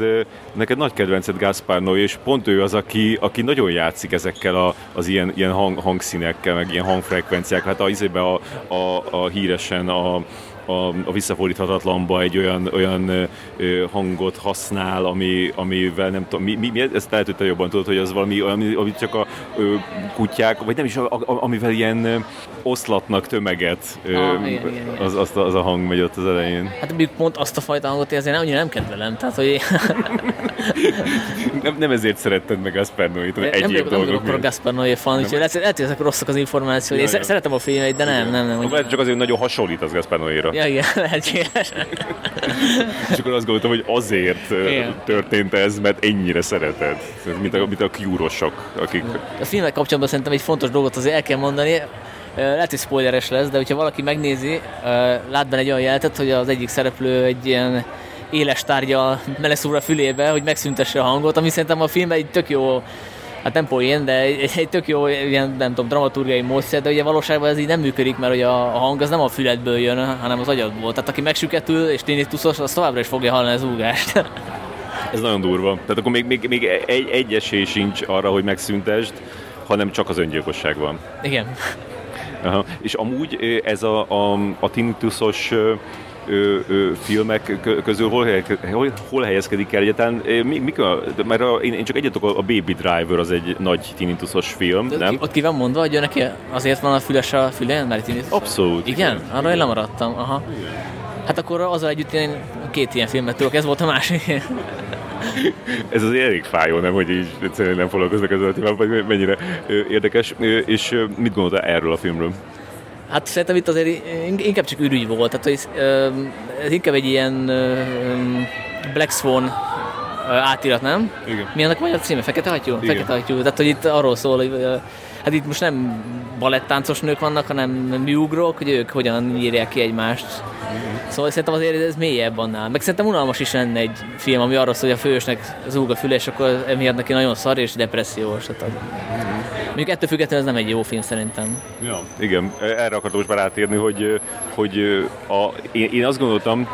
neked nagy kedvenced Gaspar és pont ő az, aki, aki nagyon játszik ezekkel a, az ilyen, ilyen hang, hangszínekkel, meg ilyen hangfrekvenciákkal. Hát a, a, a, a híresen a, a, a visszafordíthatatlanba egy olyan, olyan ö, hangot használ, ami, amivel nem tudom, mi, mi, mi ezt lehet, hogy te jobban tudod, hogy az valami, ami, ami csak a ö, kutyák, vagy nem is, a, a, amivel ilyen oszlatnak tömeget, ö, ah, igen, igen, igen. Az, az, az, a hang megy ott az elején. Hát még pont azt a fajta hangot én annyira nem kedvelem, tehát hogy... nem, nem ezért szeretted meg Gaspar Noé-t, hanem egyéb nem, dolgok. Nem vagyok Gaspar Noé fan, úgyhogy lehet, lehet, hogy ezek rosszak az információk. Én szeretem a filmeit, de nem, nem, nem. nem, nem csak azért nagyon hasonlít az Gaspar Noé-ra. Ja, igen, lehetséges. És akkor azt gondoltam, hogy azért igen. történt ez, mert ennyire szereted. Mint a, mint a kiúrosok, akik... A filmek kapcsolatban szerintem egy fontos dolgot azért el kell mondani, lehet, hogy spoileres lesz, de hogyha valaki megnézi, lát benne egy olyan jeltet, hogy az egyik szereplő egy ilyen éles tárgya beleszúr a fülébe, hogy megszüntesse a hangot, ami szerintem a filmben egy tök jó hát nem poén, de egy, egy tök jó ilyen, nem tudom, dramaturgiai módszer, de ugye valóságban ez így nem működik, mert ugye a, a hang az nem a füledből jön, hanem az agyadból. Tehát aki megsüketül és tinnituszos, az továbbra is fogja hallani az úgást. Ez nagyon durva. Tehát akkor még, még, még egy, egy esély sincs arra, hogy megszüntesd, hanem csak az öngyilkosság van. Igen. Aha. És amúgy ez a, a, a tinnituszos ö, ö, filmek közül hol, hol, hol helyezkedik el egyáltalán? Mi, mik a, mert a, én, én csak egyet a Baby Driver az egy nagy tinnitusos film, De nem? Ott ki van mondva, hogy neki azért van a füles a fülén, mert tinnitus? Abszolút. Igen? igen. Arra én lemaradtam. Aha. Hát akkor azzal együtt én két ilyen filmet tudok, ez volt a másik. ez az elég fájó, nem, hogy így egyszerűen nem foglalkoznak ezzel a témával, vagy mennyire érdekes. És mit gondoltál erről a filmről? Hát szerintem itt azért inkább csak ürügy volt, tehát hogy ez inkább egy ilyen Black Swan átirat, nem? Igen. Mi annak magyar címe? Fekete hattyú? Igen. Fekete hattyú. Tehát, hogy itt arról szól, hogy hát itt most nem balettáncos nők vannak, hanem műugrók, hogy ők hogyan írják ki egymást. Szóval szerintem azért ez mélyebb annál. Meg szerintem unalmas is lenne egy film, ami arról szól, hogy a fősnek zúg a füle, és akkor emiatt neki nagyon szar és depressziós. Tehát az... Mondjuk ettől függetlenül ez nem egy jó film szerintem. Ja. Igen, erre akartam most már átérni, hogy, hogy a, én, én azt gondoltam,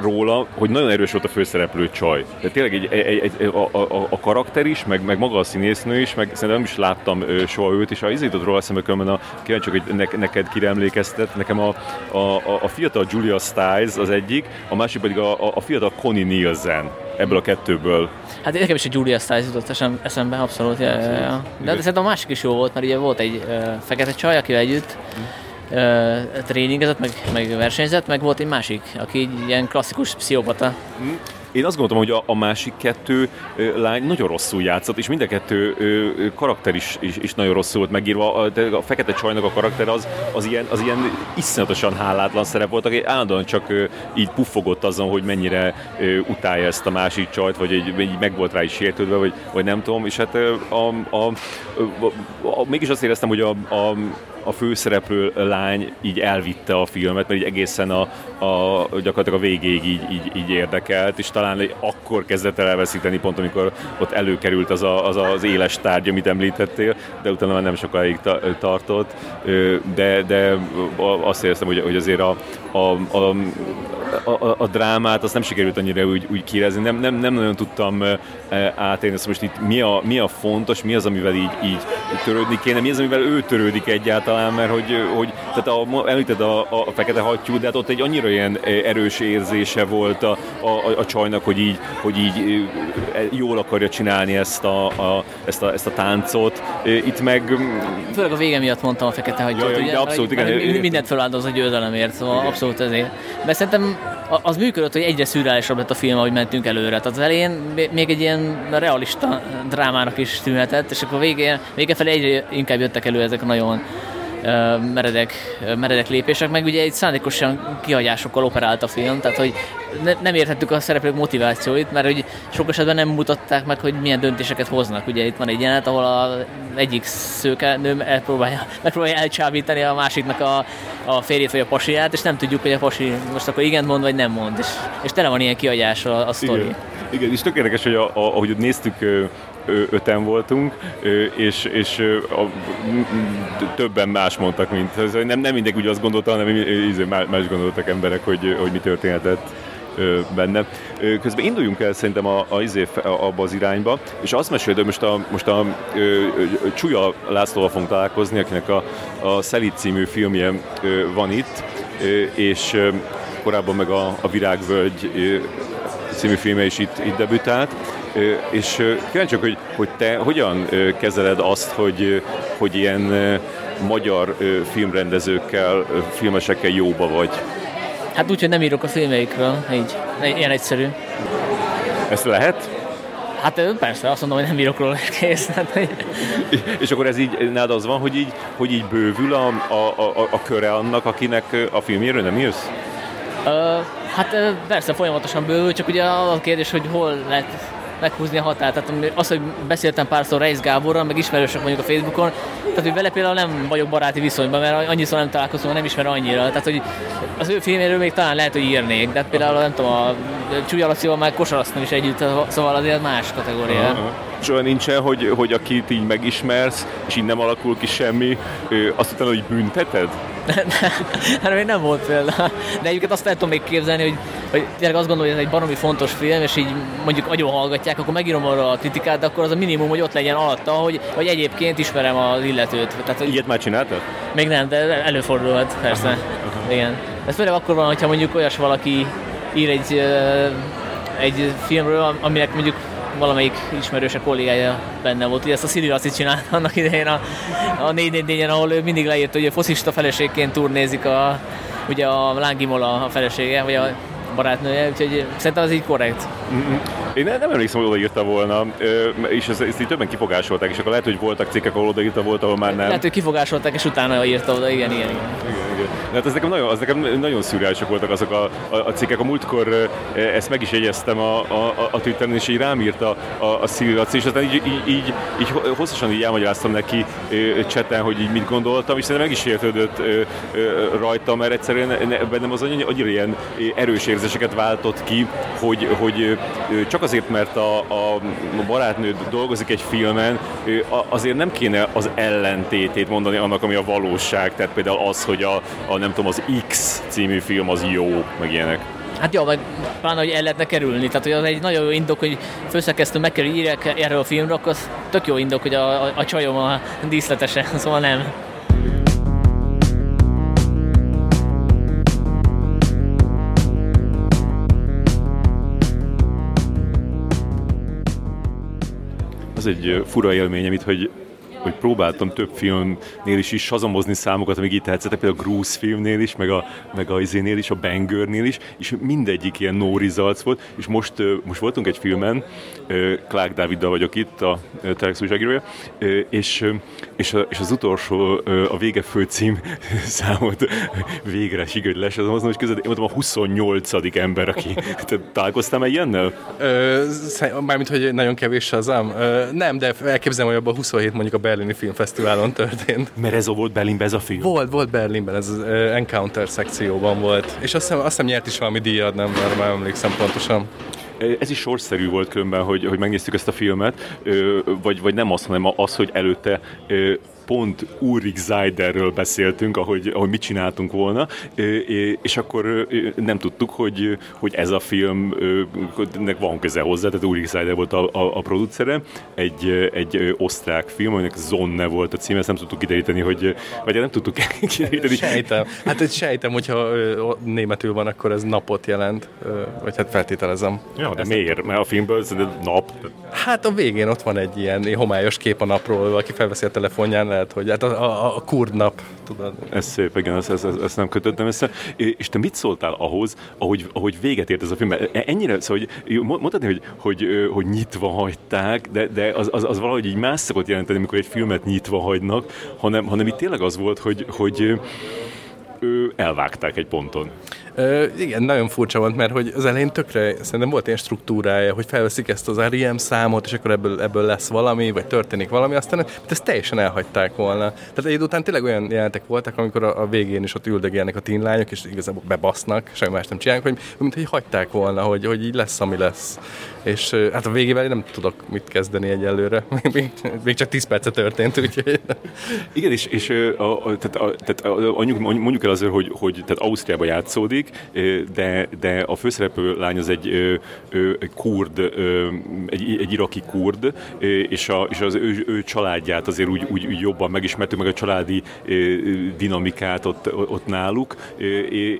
róla, hogy nagyon erős volt a főszereplő csaj. De tényleg egy, egy, egy, a, a, a, karakter is, meg, meg maga a színésznő is, meg szerintem nem is láttam ö, soha őt, és ha izított róla eszembe különben a kíváncsi, hogy ne, neked kire emlékeztet. Nekem a, a, a, a fiatal Julia Stiles az egyik, a másik pedig a, a, a fiatal Connie Nielsen ebből a kettőből. Hát nekem is a Julia Stiles jutott eszembe, abszolút. Ja, ja, ja. De, de szerintem a másik is jó volt, mert ugye volt egy uh, fekete csaj, akivel együtt uh, tréningezett, meg, meg versenyzett, meg volt egy másik, aki egy ilyen klasszikus pszichopata. Én azt gondoltam, hogy a, a másik kettő ö, lány nagyon rosszul játszott, és mind a kettő ö, karakter is, is, is nagyon rosszul volt megírva. A, a fekete csajnak a karakter az, az, ilyen, az ilyen iszonyatosan hálátlan szerep volt, aki állandóan csak ö, így puffogott azon, hogy mennyire ö, utálja ezt a másik csajt, vagy egy, egy meg volt rá is sértődve, vagy, vagy nem tudom. És hát ö, a, a, a, a, a, mégis azt éreztem, hogy a, a a főszereplő lány így elvitte a filmet, mert így egészen a, a gyakorlatilag a végéig így, így, így érdekelt, és talán akkor kezdett el elveszíteni pont, amikor ott előkerült az a, az, az éles tárgy, amit említettél, de utána már nem sokáig ta, tartott, de, de azt éreztem, hogy, hogy azért a, a, a, a, a drámát azt nem sikerült annyira úgy, úgy kirezni, nem, nem, nem nagyon tudtam átérni, azt most itt mi a, mi a fontos, mi az, amivel így, így törődni kéne, mi az, amivel ő törődik egyáltalán, mert hogy, hogy tehát a, említed a, a fekete hattyú, de hát ott egy annyira ilyen erős érzése volt a, a, a csajnak, hogy így, hogy így jól akarja csinálni ezt a, a, ezt, a, ezt a táncot. Itt meg... Főleg a vége miatt mondtam a fekete hattyút, ja, ja, ugye, abszolút, igen. Mindent feláldoz a győzelemért, szóval igen. abszolút ezért. De szerintem az működött, hogy egyre szürreálisabb lett a film, ahogy mentünk előre. Tehát az elején még egy ilyen realista drámának is tűnhetett, és akkor végén, vége felé egyre inkább jöttek elő ezek a nagyon meredek, meredek lépések, meg ugye egy szándékosan kihagyásokkal operált a film, tehát hogy ne, nem értettük a szereplők motivációit, mert hogy sok esetben nem mutatták meg, hogy milyen döntéseket hoznak. Ugye itt van egy jelenet, ahol a egyik szőke nő megpróbálja, megpróbálja elcsábítani a másiknak a, a férjét vagy a pasiát, és nem tudjuk, hogy a pasi most akkor igen mond, vagy nem mond. És, és tele van ilyen kihagyás a, a sztori. Igen. Igen, és tök érdekes, hogy a, a, ahogy néztük öten voltunk, és, és a, többen más mondtak, mint nem, nem mindenki úgy azt gondolta, hanem más gondoltak emberek, hogy, hogy mi történhetett benne. Közben induljunk el szerintem a, a, izé, abba az irányba, és azt meséld, hogy most a, most a, a, a Csúlya Lászlóval fogunk találkozni, akinek a, a Szelit című filmje van itt, és korábban meg a, a Virágvölgy című filme is itt, itt debütált, és kíváncsiak, hogy, hogy te hogyan kezeled azt, hogy, hogy ilyen magyar filmrendezőkkel, filmesekkel jóba vagy? Hát úgy, hogy nem írok a filmeikről, így. Ilyen egyszerű. Ezt lehet? Hát persze, azt mondom, hogy nem írok róla kész. Hát, és akkor ez így, nálad az van, hogy így, hogy így bővül a, a, a, a köre annak, akinek a filmjéről nem jössz? Uh, hát persze folyamatosan bővül, csak ugye a kérdés, hogy hol lehet meghúzni a határt. Tehát az, hogy beszéltem párszor Reis Gáborral, meg ismerősök mondjuk a Facebookon, tehát hogy vele például nem vagyok baráti viszonyban, mert annyiszor nem találkozom, nem ismer annyira. Tehát, hogy az ő filméről még talán lehet, hogy írnék, de hát például nem tudom, a Csúlya Lacival már kosaraztam is együtt, szóval azért más kategória. Uh-huh. És olyan nincsen, hogy, hogy akit így megismersz, és így nem alakul ki semmi, azt utána, hogy bünteted? hát még nem volt példa. De egyébként azt el tudom még képzelni, hogy, hogy tényleg azt gondolom, hogy ez egy baromi fontos film, és így mondjuk nagyon hallgatják, akkor megírom arra a kritikát, de akkor az a minimum, hogy ott legyen alatta, hogy, hogy egyébként ismerem az illetőt. Tehát, hogy Ilyet már csináltad? Még nem, de előfordulhat, persze. Aha, aha. Igen. Ez főleg akkor van, hogyha mondjuk olyas valaki ír egy, egy filmről, aminek mondjuk valamelyik ismerőse kollégája benne volt. Ugye ezt a Szili Laci csinált annak idején a, a 444-en, ahol ő mindig leírt, hogy a foszista feleségként turnézik a, ugye a Lángimola a felesége, vagy a barátnője, úgyhogy szerintem az így korrekt. Én nem, nem emlékszem, hogy odaírta volna, és ezt, ezt így többen kifogásolták, és akkor lehet, hogy voltak cikkek, ahol odaírta volt, ahol már nem. Lehet, hogy kifogásolták, és utána írta oda, igen, igen, igen. igen, igen. De hát ez nekem nagyon, az nekem nagyon szürreálisak voltak azok a, a, a cikkek. A múltkor ezt meg is jegyeztem a, a, a Twitteren, és így rám írta a, a Szilvac, és aztán így, így, így, így, hosszasan így elmagyaráztam neki cseten, hogy így mit gondoltam, és szerintem meg is értődött rajta, mert egyszerűen bennem az annyira ilyen erős érzéseket váltott ki, hogy, hogy csak azért, mert a, a barátnő dolgozik egy filmen, azért nem kéne az ellentétét mondani annak, ami a valóság. Tehát például az, hogy a, a nem tudom, az X című film az jó, meg ilyenek. Hát jó, vagy pláne, hogy el lehetne kerülni. Tehát, hogy az egy nagyon jó indok, hogy főszerkesztő meg kell írják erről a filmről, akkor az tök jó indok, hogy a, a, a csajom a díszletesen, szóval nem. Az egy fura élmény, amit hogy hogy próbáltam több filmnél is, is sazamozni számokat, amíg itt tetszettek, például a Grusz filmnél is, meg a, meg a izénél is, a Bangernél is, és mindegyik ilyen no results volt, és most, most voltunk egy filmen, Clark Daviddal vagyok itt, a Telex újságírója, és, és, a, és az utolsó, a vége főcím számot végre sikerült lesazomoznom, és között én voltam a 28. ember, aki te találkoztál már ilyennel? Ö, mármint, hogy nagyon kevés az ám. Nem, de elképzelem, hogy abban 27 mondjuk a berlini filmfesztiválon történt. Mert ez volt Berlinben ez a film? Volt, volt Berlinben, ez az Encounter szekcióban volt. És azt hiszem, azt hiszem nyert is valami díjat, nem, mert már emlékszem pontosan. Ez is sorszerű volt különben, hogy, hogy megnéztük ezt a filmet, vagy, vagy nem az, hanem az, hogy előtte pont Ulrich Zeiderről beszéltünk, ahogy, ahogy mit csináltunk volna, és akkor nem tudtuk, hogy, hogy ez a film nek van köze hozzá, tehát Ulrich Zeider volt a, a, a producere, egy, egy osztrák film, aminek Zonne volt a címe, ezt nem tudtuk kideríteni, hogy, vagy nem tudtuk kideríteni. Sejtem, hát egy sejtem, hogyha németül van, akkor ez napot jelent, vagy hát feltételezem. Ja, de miért? Mert a filmből ez nap. Hát a végén ott van egy ilyen homályos kép a napról, aki felveszi a telefonján, lehet, hogy hát a, a, a kurd tudod. Ez szép, igen, ezt, ezt, ezt nem kötöttem össze. És te mit szóltál ahhoz, ahogy, ahogy véget ért ez a film? E, ennyire, szóval, hogy mondhatni, hogy, hogy, hogy nyitva hagyták, de, de az, az, az valahogy így más szokott jelenteni, amikor egy filmet nyitva hagynak, hanem, hanem itt tényleg az volt, hogy, hogy elvágták egy ponton. Igen, nagyon furcsa volt, mert hogy az elején tökre szerintem volt ilyen struktúrája, hogy felveszik ezt az REM számot, és akkor ebből, ebből lesz valami, vagy történik valami, aztán ezt teljesen elhagyták volna. Tehát egy után tényleg olyan jelentek voltak, amikor a, a végén is ott üldögélnek a teen lányok, és igazából bebasznak, semmi más nem csinálnak, hogy mint hogy hagyták volna, hogy, hogy így lesz, ami lesz. És hát a végével nem tudok mit kezdeni egyelőre. Még, még csak 10 perce történt, úgyhogy... Igen, és, és a, a, tehát, a, tehát a, mondjuk, mondjuk el azért, hogy, hogy tehát Ausztriában játszódik, de, de a főszereplő lány az egy, egy kurd, egy, egy iraki kurd, és, a, és az ő, ő családját azért úgy, úgy, jobban megismertük, meg a családi dinamikát ott, ott náluk,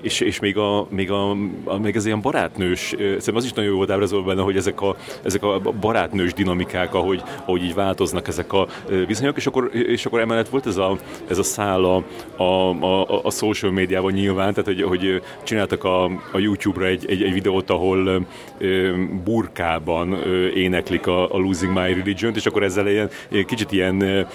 és, és még, a, még, a, még az ilyen barátnős, szerintem az is nagyon jó volt ábrázolva benne, hogy ezek a, ezek a barátnős dinamikák, ahogy, ahogy így változnak ezek a viszonyok, és akkor, és akkor emellett volt ez a, ez a szála a, a, a social médiában nyilván, tehát hogy, hogy csináltak a, a YouTube-ra egy, egy, egy videót, ahol ö, burkában ö, éneklik a, a Losing My Religion-t, és akkor ezzel ilyen, kicsit ilyen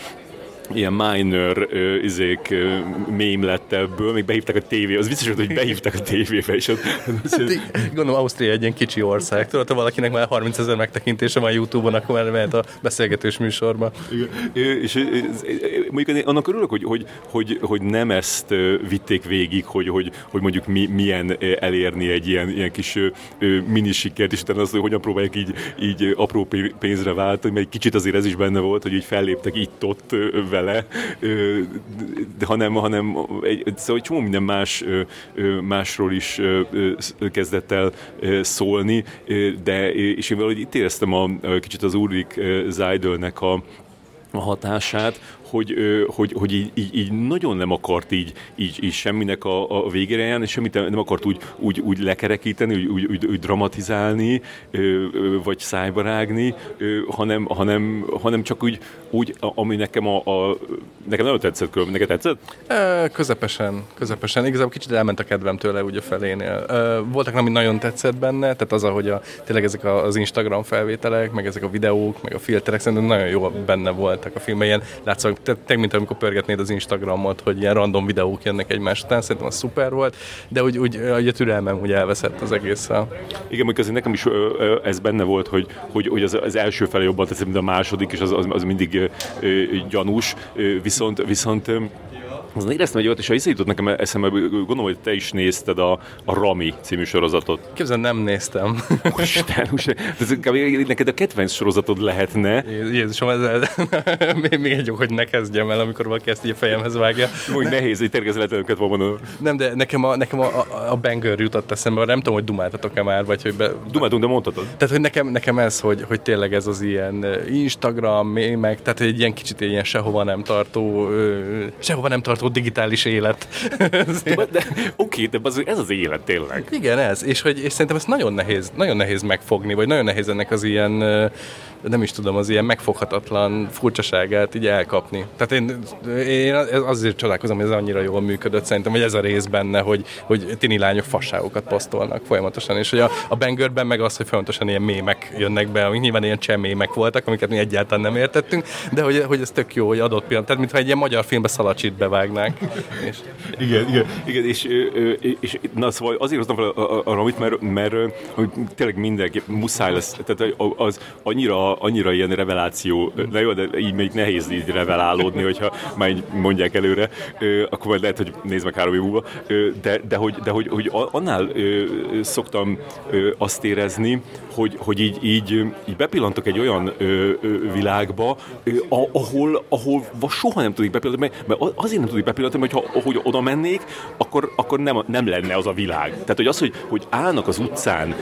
ilyen minor uh, izék uh, mém lett ebből, még behívták a tévé, az biztos, hogy behívták a tévébe, és ott... Hát, gondolom, Ausztria egy ilyen kicsi ország, tudod, ha valakinek már 30 ezer megtekintése van YouTube-on, akkor már mehet a beszélgetős műsorba. Igen. És, mondjuk annak örülök, hogy, hogy, hogy, hogy nem ezt vitték végig, hogy, hogy, hogy mondjuk mi, milyen elérni egy ilyen, ilyen kis minisikert, és utána azt, hogy hogyan próbálják így, így apró pénzre váltani, mert egy kicsit azért ez is benne volt, hogy így felléptek itt-ott vele, hanem, hanem egy, szóval egy csomó minden más, másról is kezdett el szólni, de és én valahogy itt éreztem a, kicsit az Ulrich Zeidelnek a, a hatását, hogy, hogy, hogy így, így, így, nagyon nem akart így, így, így semminek a, a végére járni, semmit nem akart úgy, úgy, úgy lekerekíteni, úgy, úgy, úgy, úgy dramatizálni, vagy szájba rágni, hanem, hanem, hanem csak úgy, úgy ami nekem a, a nekem nagyon tetszett különben. Neked tetszett? Közepesen, közepesen. Igazából kicsit elment a kedvem tőle úgy a felénél. Voltak, ami nagyon tetszett benne, tehát az, ahogy a, tényleg ezek az Instagram felvételek, meg ezek a videók, meg a filterek szerintem nagyon jó benne voltak a filmben. Ilyen látszólag, tényleg, mint amikor pörgetnéd az Instagramot, hogy ilyen random videók jönnek egymás után, szerintem az szuper volt, de úgy, úgy, úgy a türelmem úgy elveszett az egésszel. Igen, mondjuk azért nekem is ez benne volt, hogy, hogy, hogy az, az első fele jobban tetszett, mint a második, és az, az, az mindig gyanús, viszont, viszont azon éreztem egy olyat, és ha jutott nekem eszembe, gondolom, hogy te is nézted a, a Rami című sorozatot. Képzel, nem néztem. Isten, ez neked a kedvenc sorozatod lehetne. Jézusom, ez, még, még egy jó, hogy ne kezdjem el, amikor valaki ezt így a fejemhez vágja. Úgy nehéz, hogy tergezeletlenüket van mondani. Nem, de nekem a, nekem a, a, a banger jutott eszembe, nem tudom, hogy dumáltatok-e már, vagy hogy be... Dumáltunk, de mondhatod. Tehát, hogy nekem, nekem ez, hogy, hogy tényleg ez az ilyen Instagram, mémek, tehát egy ilyen kicsit ilyen sehova nem tartó, sehova nem tartó változó digitális élet. de, de, oké, de az, ez az élet tényleg. Igen, ez. És, hogy, és szerintem ezt nagyon nehéz, nagyon nehéz megfogni, vagy nagyon nehéz ennek az ilyen nem is tudom, az ilyen megfoghatatlan furcsaságát így elkapni. Tehát én, én azért csodálkozom, hogy ez annyira jól működött, szerintem, hogy ez a rész benne, hogy, hogy tini lányok fasságokat posztolnak folyamatosan, és hogy a, a Bangörben meg az, hogy folyamatosan ilyen mémek jönnek be, amik nyilván ilyen csemémek voltak, amiket mi egyáltalán nem értettünk, de hogy, hogy ez tök jó, hogy adott pillanat, tehát mintha egy ilyen magyar filmbe szalacsit bevágnák. És... Igen, igen, igen, és, és na szóval azért hoztam fel arra, amit, mert, mert, mert tényleg mindenki muszáj lesz, tehát az annyira annyira ilyen reveláció, na jó, de így még nehéz így revelálódni, hogyha már így mondják előre, akkor majd lehet, hogy nézd meg három múlva, de, de, hogy, de hogy, hogy annál szoktam azt érezni, hogy, hogy így, így, így bepillantok egy olyan világba, ahol, ahol soha nem tudik bepillantani, mert azért nem tudik bepillantani, mert ha, hogy oda mennék, akkor, akkor nem, nem lenne az a világ. Tehát, hogy az, hogy, hogy állnak az utcán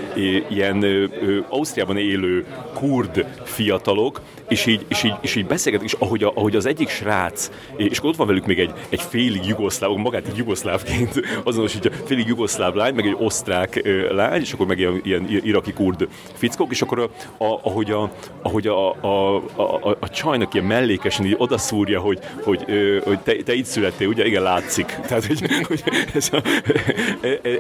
ilyen Ausztriában élő kurd fiatalok, és így, és így, és így beszélgetek, és ahogy, a, ahogy az egyik srác, és akkor ott van velük még egy, egy félig jugoszláv, magát egy jugoszlávként azonosítja, félig jugoszláv lány, meg egy osztrák lány, és akkor meg ilyen, ilyen iraki kurd fickók, és akkor a, a, ahogy, a, ahogy a, a, a, a, a csajnak ilyen mellékesen így odaszúrja, hogy, hogy, hogy te, te itt születtél, ugye? Igen, látszik. Tehát, hogy, hogy ez, a,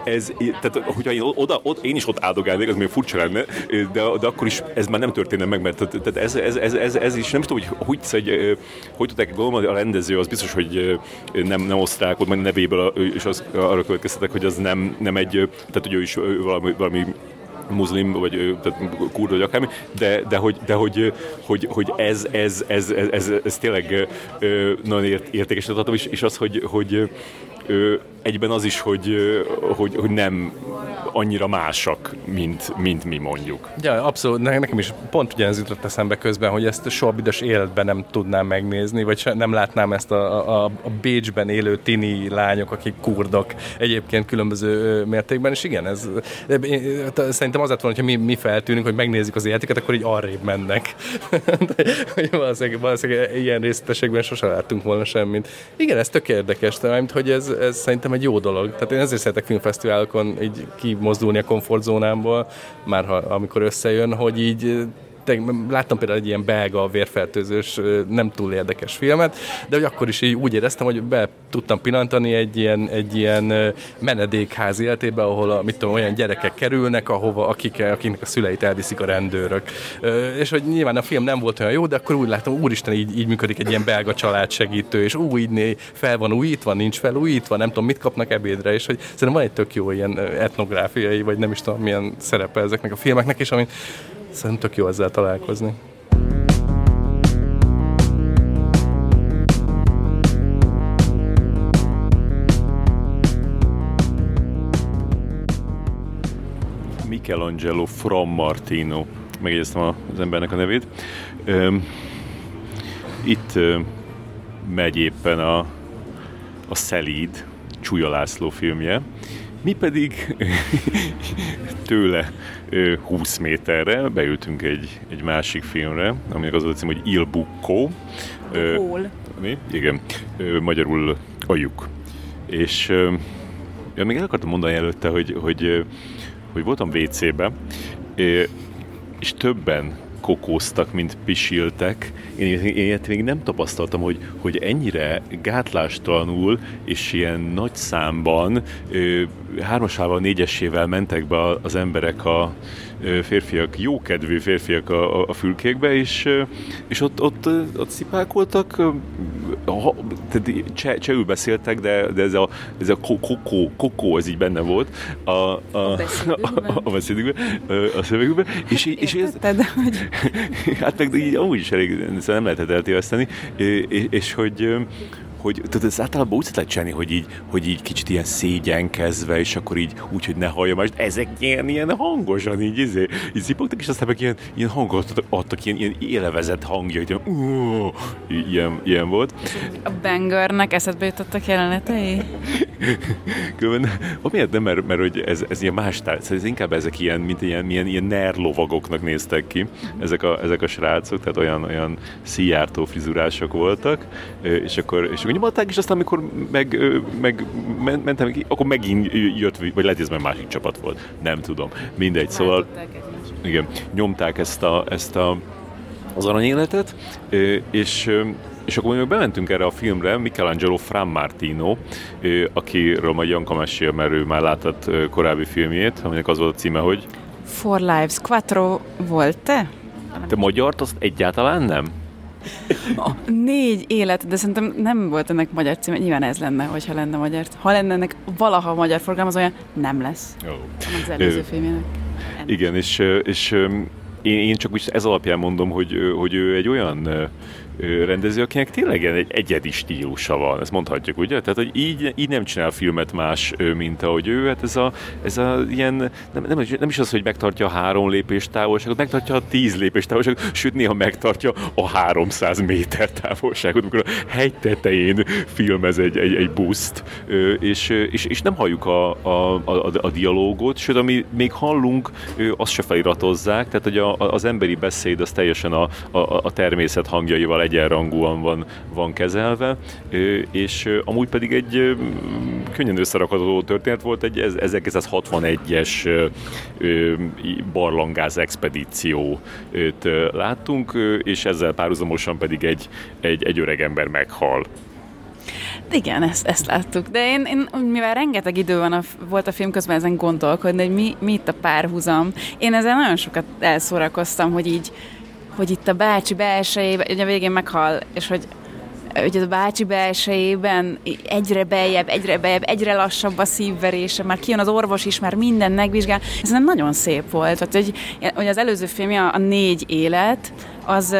ez, tehát, hogyha én, oda, ott, én is ott áldogálnék, az még furcsa lenne, de, de akkor is ez már nem történne meg, mert tehát ez, ez, ez, ez, ez is nem tudom, hogy hogy, hogy, hogy tudták gondolni, a rendező az biztos, hogy nem, nem osztrák, ott majd nevéből, és az, arra következtetek, hogy az nem, nem egy, tehát hogy ő is valami, valami muszlim, vagy tehát kurd, vagy akármi, de, de, hogy, de hogy, hogy, hogy ez, ez, ez, ez, ez, ez tényleg nagyon ért, értékes adatom, és, és az, hogy, hogy egyben az is, hogy, hogy, hogy nem annyira másak, mint, mint mi mondjuk. Ja, abszolút. Nekem is pont ugye ez jutott eszembe közben, hogy ezt soha büdös életben nem tudnám megnézni, vagy nem látnám ezt a, a, a Bécsben élő tini lányok, akik kurdok egyébként különböző mértékben, és igen, ez szerintem az lett volna, hogyha mi, mi feltűnünk, hogy megnézzük az életüket, akkor így arrébb mennek. hogy valószínűleg, valószínűleg ilyen részletességben sose láttunk volna semmit. Igen, ez tök érdekes, mert hogy ez, ez szerintem egy jó dolog. Tehát én ezért szeretek filmfesztiválokon így kimozdulni a komfortzónámból, már ha, amikor összejön, hogy így láttam például egy ilyen belga vérfertőzős, nem túl érdekes filmet, de hogy akkor is így úgy éreztem, hogy be tudtam pillantani egy ilyen, egy ilyen menedékház életébe, ahol a, mit tudom, olyan gyerekek kerülnek, ahova, akik, akiknek a szüleit elviszik a rendőrök. És hogy nyilván a film nem volt olyan jó, de akkor úgy láttam, úristen, így, így működik egy ilyen belga családsegítő, és úgy né, fel van újítva, nincs felújítva, nem tudom, mit kapnak ebédre, és hogy szerintem van egy tök jó ilyen etnográfiai, vagy nem is tudom, milyen szerepe ezeknek a filmeknek, és amit Szerintem tök jó ezzel találkozni. Michelangelo From Martino, megjegyeztem az embernek a nevét. Itt megy éppen a, a Szelíd, Csúlya László filmje, mi pedig tőle 20 méterre beültünk egy, egy másik filmre, aminek az a cím, hogy Il Bucco. Hol? Mi? Igen. Magyarul a lyuk. És ja, még el akartam mondani előtte, hogy, hogy, hogy voltam WC-be, és többen kokóztak, mint pisiltek. Én, én ilyet még nem tapasztaltam, hogy, hogy ennyire gátlástalanul és ilyen nagy számban hármasával, négyesével mentek be az emberek a, férfiak, jókedvű férfiak a, a fülkékbe, és, és ott, ott, ott szipákoltak, ha, tehát cse, csehül beszéltek, de, de ez a, ez a kokó, kokó, ez így benne volt a, a, a, a, a beszédükben, a szövegükben, és, és ez, hát meg így amúgy is elég, nem lehetett eltéveszteni, és, és hogy hogy tudod, ez általában úgy lehet csinálni, hogy így, hogy így kicsit ilyen szégyenkezve, és akkor így úgy, hogy ne hallja más, ezek ilyen, ilyen hangosan így, izé, így zipogtak, és aztán meg ilyen, ilyen hangot adtak, ilyen, ilyen élevezett hangja, hogy ilyen, uh, ilyen, ilyen volt. A Bangernek eszedbe jutottak jelenetei? Különben, amiért nem, mert, mert hogy ez, ez ilyen más tárgy, szóval ez inkább ezek ilyen, mint ilyen, ilyen, ilyen nerlovagoknak néztek ki, ezek a, ezek a srácok, tehát olyan, olyan szijártó frizurások voltak, és akkor, és nyomatták, és aztán amikor meg, meg mentem, akkor megint jött, vagy lehet, hogy ez már másik csapat volt, nem tudom, mindegy, szóval igen, nyomták ezt a, ezt a az aranyéletet, és és akkor mi bementünk erre a filmre, Michelangelo Martino, akiről majd Janka mesél, mert ő már látott korábbi filmjét, aminek az volt a címe, hogy Four Lives, Quattro volt te? Te magyart azt egyáltalán nem? A négy élet, de szerintem nem volt ennek magyar címe, nyilván ez lenne, hogyha lenne magyar. Ha lenne ennek valaha magyar forgalom, az olyan nem lesz. Oh. Az előző filmjének. Igen, és, és én, én csak úgy ez alapján mondom, hogy, hogy ő egy olyan rendező, akinek tényleg egy egyedi stílusa van, ezt mondhatjuk, ugye? Tehát, hogy így, így nem csinál filmet más, mint ahogy ő, hát ez a, ez a ilyen, nem, nem, nem is az, hogy megtartja a három lépés távolságot, megtartja a tíz lépés távolságot, sőt néha megtartja a 300 méter távolságot, amikor a hegy tetején filmez egy, egy, egy buszt, és, és, és nem halljuk a, a, a, a dialógot, sőt, ami még hallunk, azt se feliratozzák, tehát hogy a, az emberi beszéd az teljesen a, a, a természet hangjaival egyenrangúan van, van kezelve, és amúgy pedig egy könnyen összerakható történet volt, egy 1961-es barlangáz expedíciót láttunk, és ezzel párhuzamosan pedig egy, egy, egy öreg ember meghal. Igen, ezt, ezt láttuk. De én, én, mivel rengeteg idő van a, volt a film közben ezen gondolkodni, hogy mi, mi itt a párhuzam, én ezzel nagyon sokat elszórakoztam, hogy így hogy itt a bácsi belsejében, ugye a végén meghal, és hogy hogy a bácsi belsejében egyre beljebb, egyre beljebb, egyre lassabb a szívverése, már kijön az orvos is, már minden megvizsgál. Ez nem nagyon szép volt. Tehát, hogy, hogy az előző filmje, a négy élet, az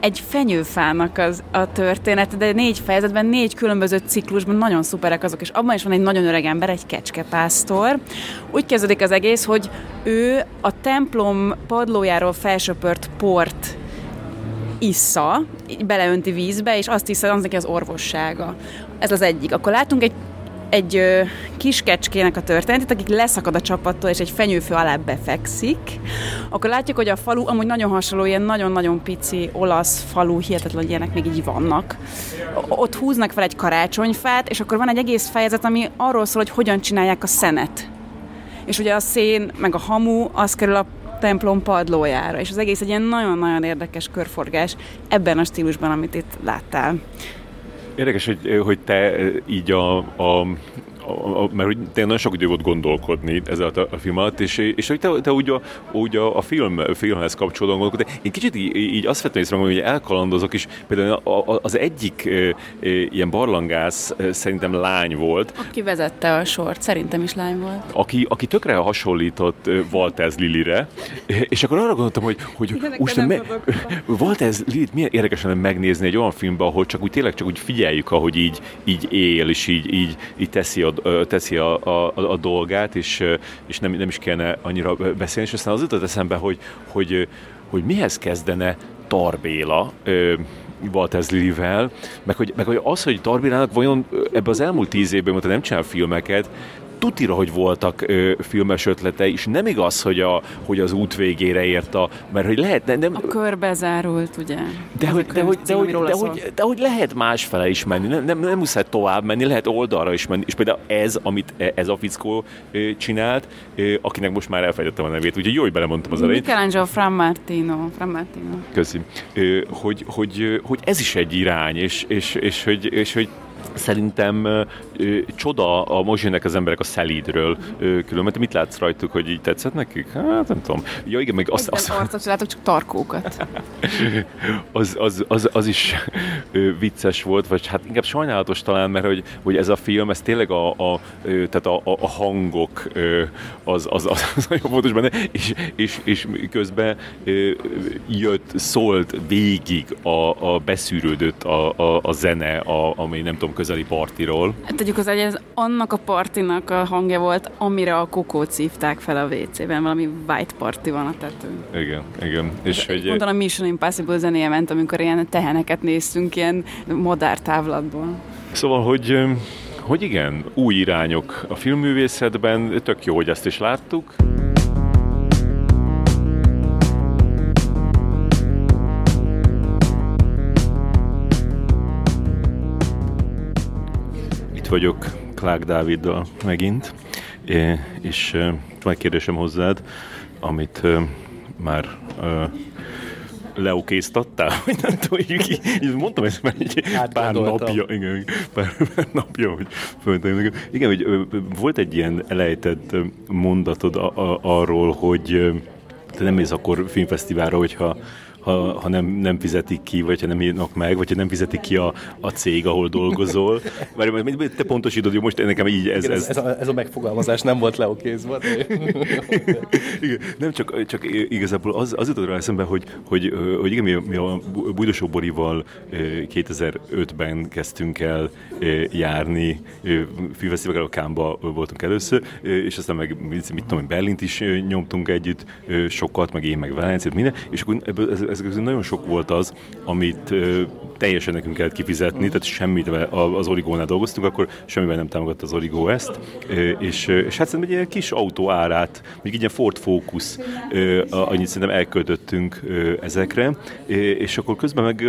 egy fenyőfának az, a történet, de négy fejezetben, négy különböző ciklusban nagyon szuperek azok, és abban is van egy nagyon öreg ember, egy kecskepásztor. Úgy kezdődik az egész, hogy ő a templom padlójáról felsöpört port issza, beleönti vízbe, és azt hiszem, az neki az orvossága. Ez az egyik. Akkor látunk egy egy ö, kis kecskének a történetét, akik leszakad a csapattól, és egy fenyőfő alá befekszik, akkor látjuk, hogy a falu amúgy nagyon hasonló, ilyen nagyon-nagyon pici olasz falu, hihetetlen, hogy ilyenek még így vannak. Ott húznak fel egy karácsonyfát, és akkor van egy egész fejezet, ami arról szól, hogy hogyan csinálják a szenet. És ugye a szén, meg a hamu, az kerül a templom padlójára, és az egész egy ilyen nagyon-nagyon érdekes körforgás ebben a stílusban, amit itt láttál. Érdekes, hogy, hogy te így a, a a, a, mert hogy tényleg nagyon sok idő volt gondolkodni ezzel a, a film alatt, és, és hogy te, te úgy, a, úgy a, a film, filmhez kapcsolódóan gondolkodni. Én kicsit így, így azt vettem észre, hogy elkalandozok, és például a, a, az egyik e, e, ilyen barlangász e, szerintem lány volt. Aki vezette a sort, szerintem is lány volt. Aki, aki tökre hasonlított Walters Lilire, és akkor arra gondoltam, hogy, hogy úristen, me, Walters Lilit milyen érdekes lenne megnézni egy olyan filmben, ahol csak úgy tényleg csak úgy figyeljük, ahogy így, így él, és így, így, így teszi a teszi a, a, a dolgát, és, és nem, nem is kellene annyira beszélni, és aztán az jutott eszembe, hogy, hogy, hogy mihez kezdene Tarbéla, Walters Lilivel, meg hogy, meg hogy az, hogy Tarbélának vajon ebbe az elmúlt tíz évben, mert nem csinál filmeket, tutira, hogy voltak ö, filmes ötletei, és nem igaz, hogy, a, hogy az út végére ért a, mert hogy lehet, nem, nem A kör bezárult, ugye? de hogy, de, hogy, de, hogy, de, hogy, de hogy lehet másfele is menni, nem, nem, nem muszáj tovább menni, lehet oldalra is menni, és például ez, amit e- ez a fickó ö, csinált, ö, akinek most már elfejtettem a nevét, úgyhogy jó, hogy belemondtam az elején, Michelangelo Frammartino. Frammartino. Köszi. Ö, hogy, hogy, ö, hogy ez is egy irány, és, és, és, hogy, és hogy Szerintem ö, csoda a most jönnek az emberek a szelídről ö, különben. Te mit látsz rajtuk, hogy így tetszett nekik? Hát nem tudom. Ja igen, meg azt, Azt, azt, arcot látok, csak tarkókat. az, az, az, az is ö, vicces volt, vagy hát inkább sajnálatos talán, mert hogy, hogy ez a film, ez tényleg a, a, ö, tehát a, a, a hangok ö, az, az, az, az nagyon fontos benne, és, és, és közben ö, jött, szólt végig a, a beszűrődött a, a, a zene, a, ami nem tudom, közeli partiról. Hát Tegyük hozzá, hogy ez annak a partinak a hangja volt, amire a kokót szívták fel a WC-ben, valami white party van a tetőn. Igen, igen. És hogy, Mondom, a Mission Impossible zenéje ment, amikor ilyen teheneket néztünk ilyen modár távlatból. Szóval, hogy, hogy igen, új irányok a filmművészetben, tök jó, hogy ezt is láttuk. Vagyok Clark Dáviddal megint, és van egy kérdésem hozzád, amit már leokéztattál, vagy nem tudom, így, mondtam ezt már egy pár Átgondoltam. napja, igen, pár, pár napja, hogy nekem. Igen, hogy volt egy ilyen elejtett mondatod a, a, arról, hogy te nem mész akkor filmfesztiválra, hogyha ha, ha nem, nem fizetik ki, vagy ha nem írnak meg, vagy ha nem fizetik ki a, a cég, ahol dolgozol. Várj, majd te pontosítod, hogy most nekem így ez, Igen, ez, ez, a, ez a megfogalmazás nem volt leokézva. Nem csak, csak igazából az, az jutott rá eszembe, hogy, hogy, hogy igen, mi, a- mi a Bújdosó Borival ö, 2005-ben kezdtünk el járni, filmfesztiválra Kámba voltunk először, és aztán meg mit, mit tudom, Berlint is nyomtunk együtt sokat, meg én meg Valenciát, minden, és akkor ebből, ez, ezek közül nagyon sok volt az, amit teljesen nekünk kellett kifizetni, tehát semmit az Origónál dolgoztunk, akkor semmivel nem támogatta az Origó ezt, és, és hát szerintem egy ilyen kis autó árát, mondjuk egy ilyen Ford Focus, annyit szerintem elköltöttünk ezekre, és akkor közben meg,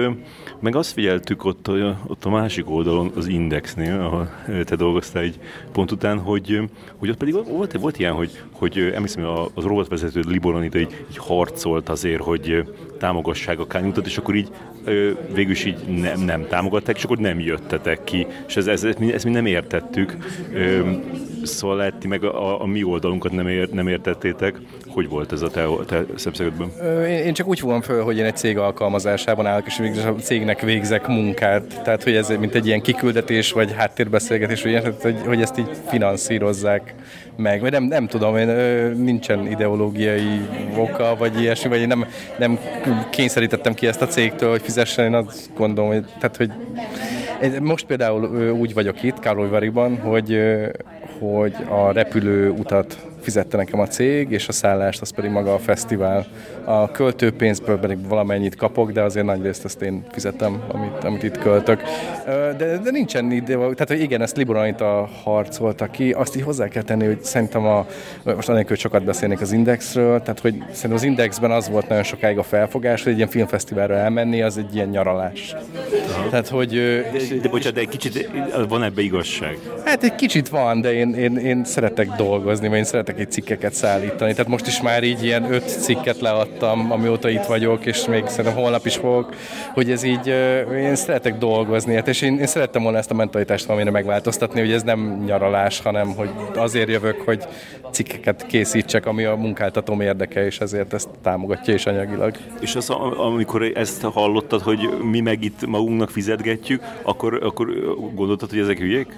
meg azt figyeltük ott, ott a másik oldalon, az Indexnél, ahol te dolgoztál egy pont után, hogy, hogy ott pedig volt, volt ilyen, hogy, hogy emlékszem, az robotvezető Libor Anita így, így harcolt azért, hogy támogassák a kányutat, és akkor így végül is így nem, nem támogatták, és akkor nem jöttetek ki, és ez, ez, ezt, mi, ezt mi nem értettük. Szóval ti meg a, a mi oldalunkat nem, ér, nem értettétek. Hogy volt ez a te, te szemszögedben? Ö, Én én csak úgy fogom föl, hogy én egy cég alkalmazásában állok, és végül a cégnek végzek munkát. Tehát, hogy ez mint egy ilyen kiküldetés, vagy háttérbeszélgetés, vagy hogy, hogy ezt így finanszírozzák meg. Vagy nem, nem tudom, én, nincsen ideológiai oka, vagy ilyesmi, vagy én nem, nem kényszerítettem ki ezt a cégtől, hogy fizessen, én azt gondolom, hogy, tehát, hogy most például úgy vagyok itt, Károlyvariban, hogy, hogy a repülő utat fizette nekem a cég, és a szállást az pedig maga a fesztivál. A költőpénzből pedig valamennyit kapok, de azért nagy részt ezt én fizetem, amit, amit itt költök. De, de nincsen ide, tehát hogy igen, ezt Libor Anita harcolta ki, azt így hozzá kell tenni, hogy szerintem a, most anélkül, sokat beszélnék az Indexről, tehát hogy szerintem az Indexben az volt nagyon sokáig a felfogás, hogy egy ilyen filmfesztiválra elmenni, az egy ilyen nyaralás. Tehát, hogy De, de bocsánat, de egy kicsit van ebbe igazság. Hát egy kicsit van, de én, én, én szeretek dolgozni, vagy én szeretek egy cikkeket szállítani. Tehát most is már így ilyen öt cikket leadtam, amióta itt vagyok, és még szerintem holnap is fogok, hogy ez így, én szeretek dolgozni, hát és én, én szerettem volna ezt a mentalitást valamire megváltoztatni, hogy ez nem nyaralás, hanem hogy azért jövök, hogy cikkeket készítsek, ami a munkáltatóm érdeke, és ezért ezt támogatja is anyagilag. És az, am- amikor ezt hallottad, hogy mi meg itt magunknak fizetgetjük, akkor, akkor gondoltad, hogy ezek hülyék?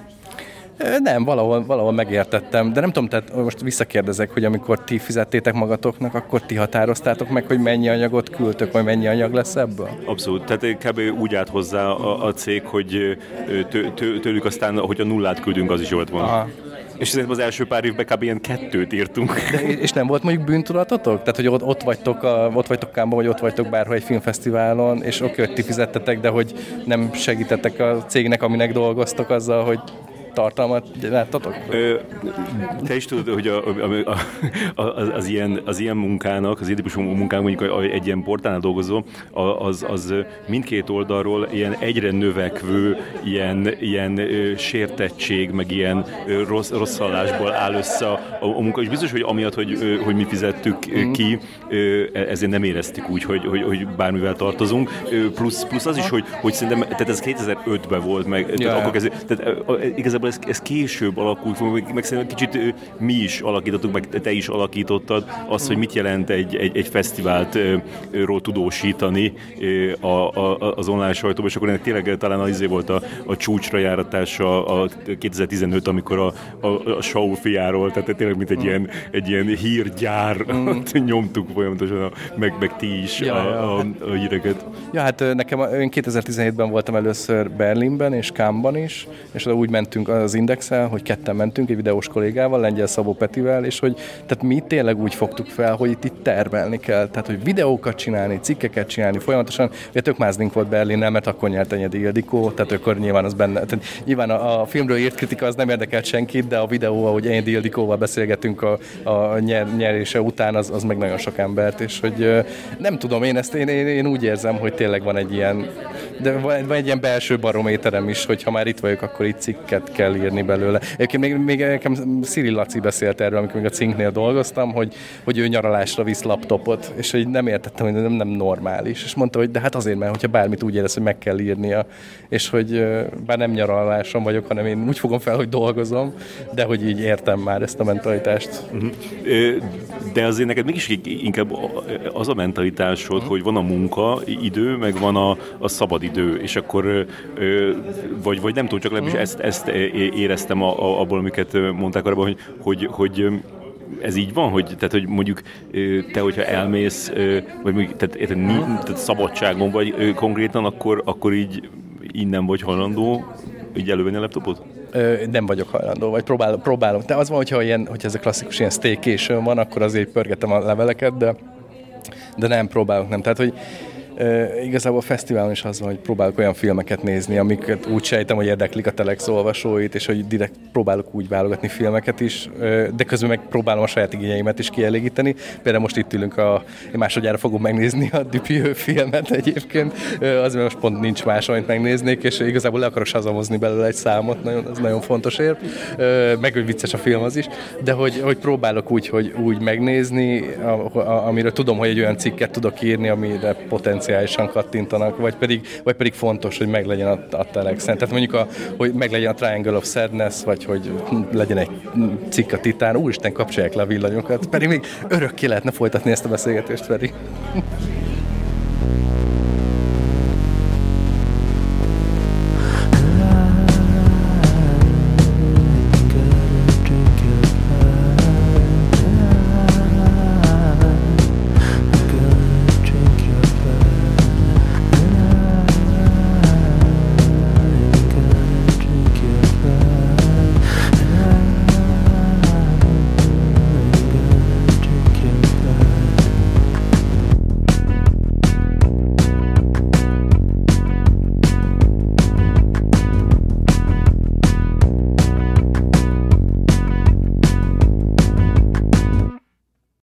Nem, valahol, valahol megértettem, de nem tudom, tehát most visszakérdezek, hogy amikor ti fizettétek magatoknak, akkor ti határoztátok meg, hogy mennyi anyagot küldtök, vagy mennyi anyag lesz ebből? Abszolút. Tehát kb. úgy állt hozzá a, a cég, hogy tő, tő, tőlük aztán, hogy a nullát küldünk, az is volt volna. Aha. És szerintem az első pár évben kb. ilyen kettőt írtunk. De, és nem volt mondjuk bűntudatotok? Tehát, hogy ott, ott vagytok, a, ott vagytok Kámban, vagy ott vagytok bárhol egy filmfesztiválon, és oké, hogy ti fizettetek, de hogy nem segítettek a cégnek, aminek dolgoztok azzal, hogy tartalmat láttatok? Ö, te is tudod, hogy a, a, a, az, az, ilyen, az ilyen munkának, az ilyen típusú munkának, mondjuk egy ilyen portálnál dolgozó, az, az mindkét oldalról ilyen egyre növekvő ilyen, ilyen sértettség, meg ilyen rossz, rossz hallásból áll össze a, a munka. És biztos, hogy amiatt, hogy, hogy mi fizettük mm. ki, ezért nem éreztük úgy, hogy, hogy, hogy bármivel tartozunk. Plusz, plusz az is, hogy, hogy szerintem, tehát ez 2005-ben volt meg, ja, tehát, akkor kezdő, tehát igazából ez, ez később alakult, meg, meg szerintem kicsit mi is alakítottuk, meg te is alakítottad azt, hogy mit jelent egy, egy, egy fesztivált ról tudósítani a, a, az online sajtóban, és akkor ennek tényleg talán az izé volt a, a csúcsra járatása a 2015, amikor a, a, a show fiáról, tehát tényleg mint egy, mm. ilyen, egy ilyen hírgyár mm. nyomtuk folyamatosan, a, meg, meg ti is ja, a, ja. a, a híreket. Ja, hát nekem, én 2017-ben voltam először Berlinben és Kámban is, és úgy mentünk az Indexel, hogy ketten mentünk egy videós kollégával, Lengyel Szabó Petivel, és hogy tehát mi tényleg úgy fogtuk fel, hogy itt, itt termelni kell, tehát hogy videókat csinálni, cikkeket csinálni folyamatosan. Ugye tök mázlink volt Berlinnel, mert akkor nyert Enyedi Ildikó, tehát akkor nyilván az benne, tehát nyilván a, a filmről írt kritika az nem érdekelt senkit, de a videó, ahogy Enyedi Ildikóval beszélgetünk a, a nyer, nyerése után, az, az meg nagyon sok embert, és hogy nem tudom, én ezt én, én, én úgy érzem, hogy tényleg van egy ilyen, de van, van egy ilyen belső barométerem is, hogy ha már itt vagyok, akkor itt cikket kell írni belőle. Egyébként még, még nekem Szili Laci beszélt erről, amikor még a cinknél dolgoztam, hogy, hogy ő nyaralásra visz laptopot, és hogy nem értettem, hogy nem, nem normális. És mondta, hogy de hát azért, mert hogyha bármit úgy érez, hogy meg kell írnia, és hogy bár nem nyaralásom vagyok, hanem én úgy fogom fel, hogy dolgozom, de hogy így értem már ezt a mentalitást. Uh-huh. De azért neked mégis inkább az a mentalitásod, uh-huh. hogy van a munka idő, meg van a, a szabad idő, és akkor vagy, vagy nem tudom, csak legalábbis uh-huh. ezt, ezt éreztem abból, amiket mondták arra, hogy, hogy, hogy ez így van, hogy, tehát, hogy mondjuk te, hogyha elmész, vagy mondjuk, tehát, tehát, tehát szabadságon vagy konkrétan, akkor, akkor így innen vagy hajlandó így elővenni a laptopot? Ö, nem vagyok hajlandó, vagy próbálom, próbálom. De az van, hogyha, ilyen, hogyha ez a klasszikus ilyen staycation van, akkor azért pörgetem a leveleket, de, de nem próbálok, nem. Tehát, hogy igazából a fesztiválon is az van, hogy próbálok olyan filmeket nézni, amiket úgy sejtem, hogy érdeklik a Telex olvasóit, és hogy direkt próbálok úgy válogatni filmeket is, de közben meg próbálom a saját igényeimet is kielégíteni. Például most itt ülünk, a, én másodjára fogom megnézni a Dupieux filmet egyébként, az, mert most pont nincs más, amit megnéznék, és igazából le akarok sazamozni belőle egy számot, nagyon, ez nagyon fontos ér, meg hogy vicces a film az is, de hogy, hogy próbálok úgy, hogy úgy megnézni, amiről tudom, hogy egy olyan cikket tudok írni, amire potenciál potenciálisan kattintanak, vagy pedig, vagy pedig fontos, hogy meglegyen a, a telexen. Tehát mondjuk, a, hogy meglegyen a Triangle of Sadness, vagy hogy legyen egy cikk a Titán, úristen, kapcsolják le a villanyokat, pedig még örökké lehetne folytatni ezt a beszélgetést, Feri.